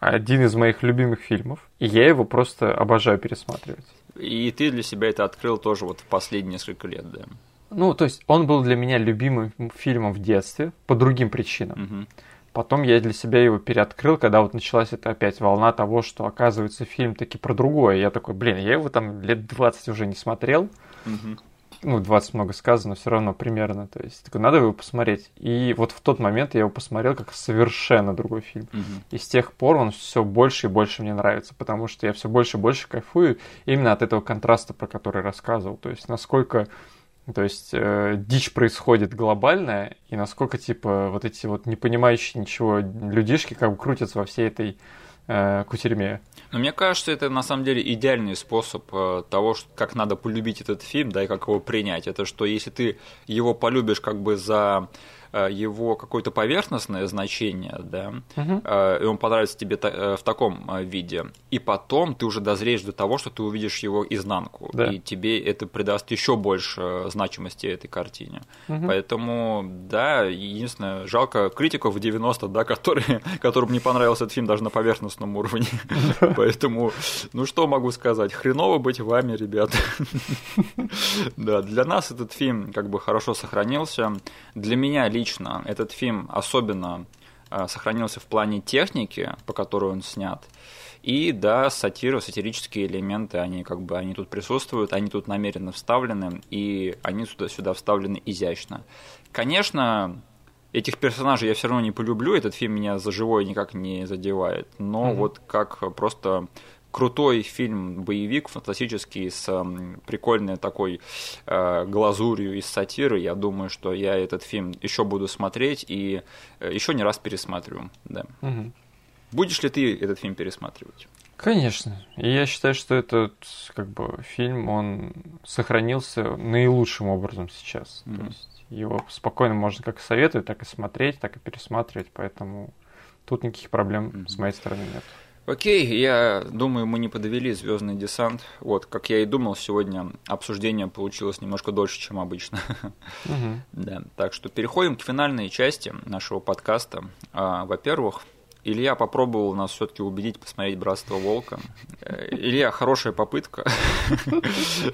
один из моих любимых фильмов, и я его просто обожаю пересматривать. И ты для себя это открыл тоже вот в последние несколько лет, да. Ну, то есть он был для меня любимым фильмом в детстве по другим причинам. Мгм. Потом я для себя его переоткрыл, когда вот началась эта опять волна того, что оказывается фильм таки про другое. Я такой, блин, я его там лет 20 уже не смотрел. Мгм. Ну, 20 много сказано, все равно примерно. То есть, такой, надо его посмотреть. И вот в тот момент я его посмотрел как совершенно другой фильм. Мгм. И с тех пор он все больше и больше мне нравится, потому что я все больше и больше кайфую именно от этого контраста, про который рассказывал. То есть, насколько то есть э, дичь происходит глобальная, и насколько, типа, вот эти вот не понимающие ничего людишки как бы крутятся во всей этой кутерьме. Но мне кажется, это на самом деле идеальный способ э, того, как надо полюбить этот фильм, да, и как его принять. Это что если ты его полюбишь как бы за э, его какое-то поверхностное значение, да, э, и он понравится тебе э, в таком э, виде, и потом ты уже дозреешь до того, что ты увидишь его изнанку, Да. и тебе это придаст еще больше э, значимости этой картине. Мгм. Поэтому, да, единственное, жалко критиков в 90 да, которые, которым не понравился этот фильм даже на поверхностном уровне. Поэтому, ну что могу сказать, хреново быть вами, ребята. Да, для нас этот фильм как бы хорошо сохранился. Для меня лично этот фильм особенно э, сохранился в плане техники, по которой он снят. И да, сатира, сатирические элементы, они как бы они тут присутствуют, они тут намеренно вставлены, и они сюда, сюда вставлены изящно. Конечно, этих персонажей я все равно не полюблю, этот фильм меня за живое никак не задевает, но Мгм. вот как просто крутой фильм боевик фантастический с прикольной такой э, глазурью из сатиры я думаю что я этот фильм еще буду смотреть и еще не раз пересматриваю да Мгм. будешь ли ты этот фильм пересматривать Конечно. И я считаю, что этот как бы фильм, он сохранился наилучшим образом сейчас. То Мгм. есть его спокойно можно как советовать, так и смотреть, так и пересматривать, поэтому тут никаких проблем Мгм. с моей стороны нет. Окей, я думаю, мы не подвели Звездный десант. Вот, как я и думал, сегодня обсуждение получилось немножко дольше, чем обычно. Мгм. Да, так что переходим к финальной части нашего подкаста. А, Во-первых, Илья попробовал нас все-таки убедить посмотреть Братство Волка. Э, Илья, хорошая попытка.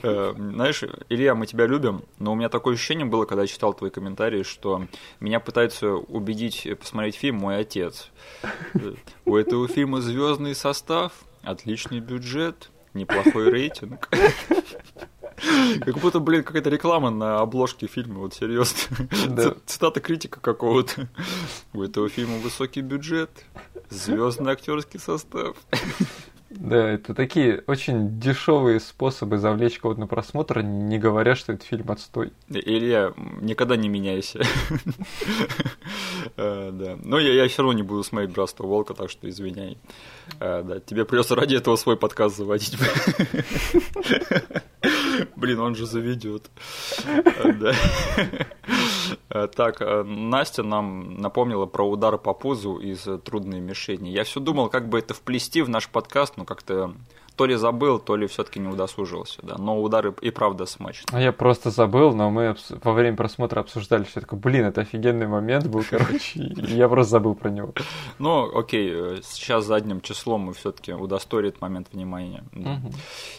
Э, Знаешь, Илья, мы тебя любим, но у меня такое ощущение было, когда я читал твои комментарии, что меня пытается убедить посмотреть фильм мой отец. Э, У этого фильма звездный состав, отличный бюджет, неплохой рейтинг. Как будто, блин, какая-то реклама на обложке фильма, вот серьезно. Да. Цитата критика какого-то. У этого фильма высокий бюджет, звездный актерский состав. Да, это такие очень дешевые способы завлечь кого-то на просмотр, не говоря, что этот фильм отстой. Илья, никогда не меняйся. Э, Да. Но я, все равно не буду смотреть Братство Волка, так что извиняй. Э, Да, тебе придется ради этого свой подкаст заводить. Блин, он же заведет. Э, Так, Настя нам напомнила про удар по пузу из трудной мишени. Я все думал, как бы это вплести в наш подкаст, но как-то то ли забыл, то ли все-таки не удосужился, да. Но удары и правда смачные. А я просто забыл, но мы во время просмотра обсуждали, что я такой, блин, это офигенный момент был, короче, я просто забыл про него. Ну, окей, э, сейчас задним числом мы все-таки удостоили этот момент внимания.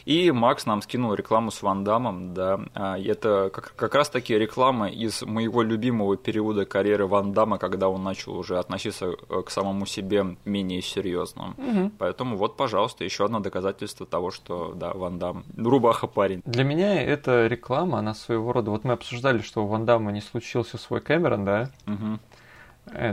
И Макс нам скинул рекламу с Ван Дамом, да. А, это как, как раз таки реклама из моего любимого периода карьеры Ван Дамма, когда он начал уже относиться э, к самому себе менее серьезно. Поэтому вот, пожалуйста, еще одно доказательство того, что, да, Ван Дам, рубаха парень. Для меня эта реклама, она своего рода... Вот мы обсуждали, что у Ван Дамма не случился свой Кэмерон, да? Угу.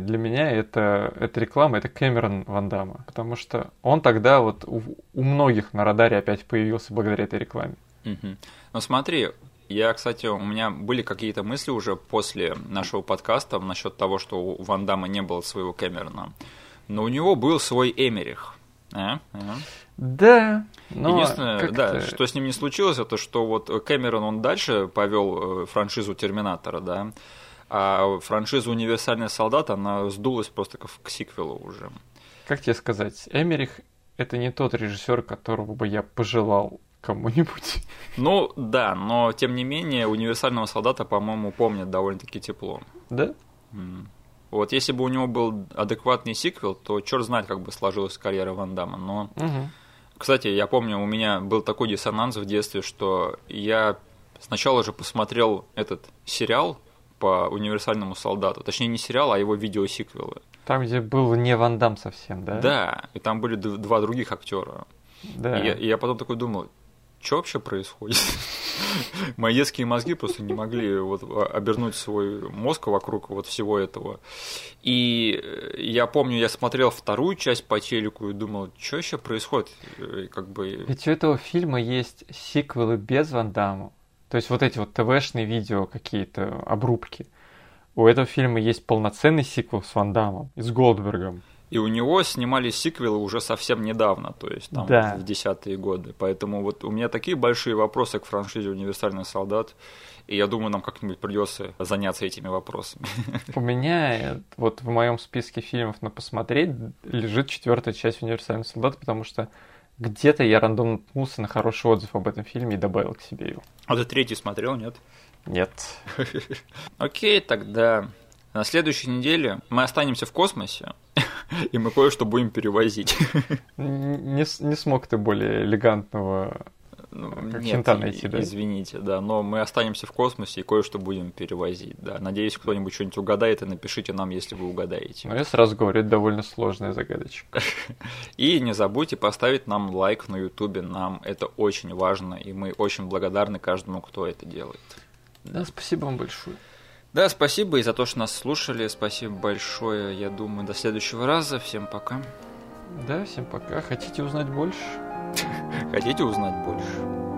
Для меня это, эта реклама, это Кэмерон Ван Дамма, потому что он тогда вот у, у многих на радаре опять появился благодаря этой рекламе. Угу. Ну смотри, я, кстати, у меня были какие-то мысли уже после нашего подкаста насчет того, что у Ван Дамма не было своего Кэмерона. Но у него был свой Эмерих. А? А? Да. Но Единственное, да, что с ним не случилось, это что вот Кэмерон он дальше повел э, франшизу Терминатора, да, а франшиза Универсальный солдат, она сдулась просто к сиквелу уже. Как тебе сказать, Эмерих это не тот режиссер, которого бы я пожелал кому-нибудь. Ну да, но тем не менее универсального солдата, по-моему, помнят довольно-таки тепло. Да? Mm. Вот если бы у него был адекватный сиквел, то черт знает, как бы сложилась карьера Ван Дамма. Но, угу. кстати, я помню, у меня был такой диссонанс в детстве, что я сначала же посмотрел этот сериал по универсальному солдату. Точнее, не сериал, а его видеосиквелы. Там, где был не Ван Дам совсем, да? Да, и там были два других актера. Да. И я, и я потом такой думал, что вообще происходит? Мои детские мозги просто не могли вот обернуть свой мозг вокруг вот всего этого. И э, я помню, я смотрел вторую часть по телеку и думал, что еще происходит? Как бы... Ведь у этого фильма есть сиквелы без Ван Дамма. То есть вот эти вот ТВшные видео какие-то, обрубки. У этого фильма есть полноценный сиквел с Ван Дамом и с Голдбергом. И у него снимали сиквелы уже совсем недавно, то есть там да. в десятые годы. Поэтому вот у меня такие большие вопросы к франшизе «Универсальный солдат». И я думаю, нам как-нибудь придется заняться этими вопросами. У меня вот в моем списке фильмов на посмотреть лежит четвертая часть «Универсального солдата», потому что где-то я рандомно наткнулся на хороший отзыв об этом фильме и добавил к себе его. А ты третий смотрел, нет? Нет. Окей, тогда на следующей неделе мы останемся в космосе, и мы кое-что будем перевозить. Не, не смог ты более элегантного ну, нет, найти, да? извините, да, но мы останемся в космосе и кое-что будем перевозить, да. Надеюсь, кто-нибудь что-нибудь угадает и напишите нам, если вы угадаете. Ну, я сразу говорю, это довольно сложная загадочка. И не забудьте поставить нам лайк на ютубе, нам это очень важно, и мы очень благодарны каждому, кто это делает. Да, спасибо вам большое. Да, спасибо и за то, что нас слушали. Спасибо большое. Я думаю, до следующего раза. Всем пока. Да, всем пока. Хотите узнать больше? Хотите узнать больше?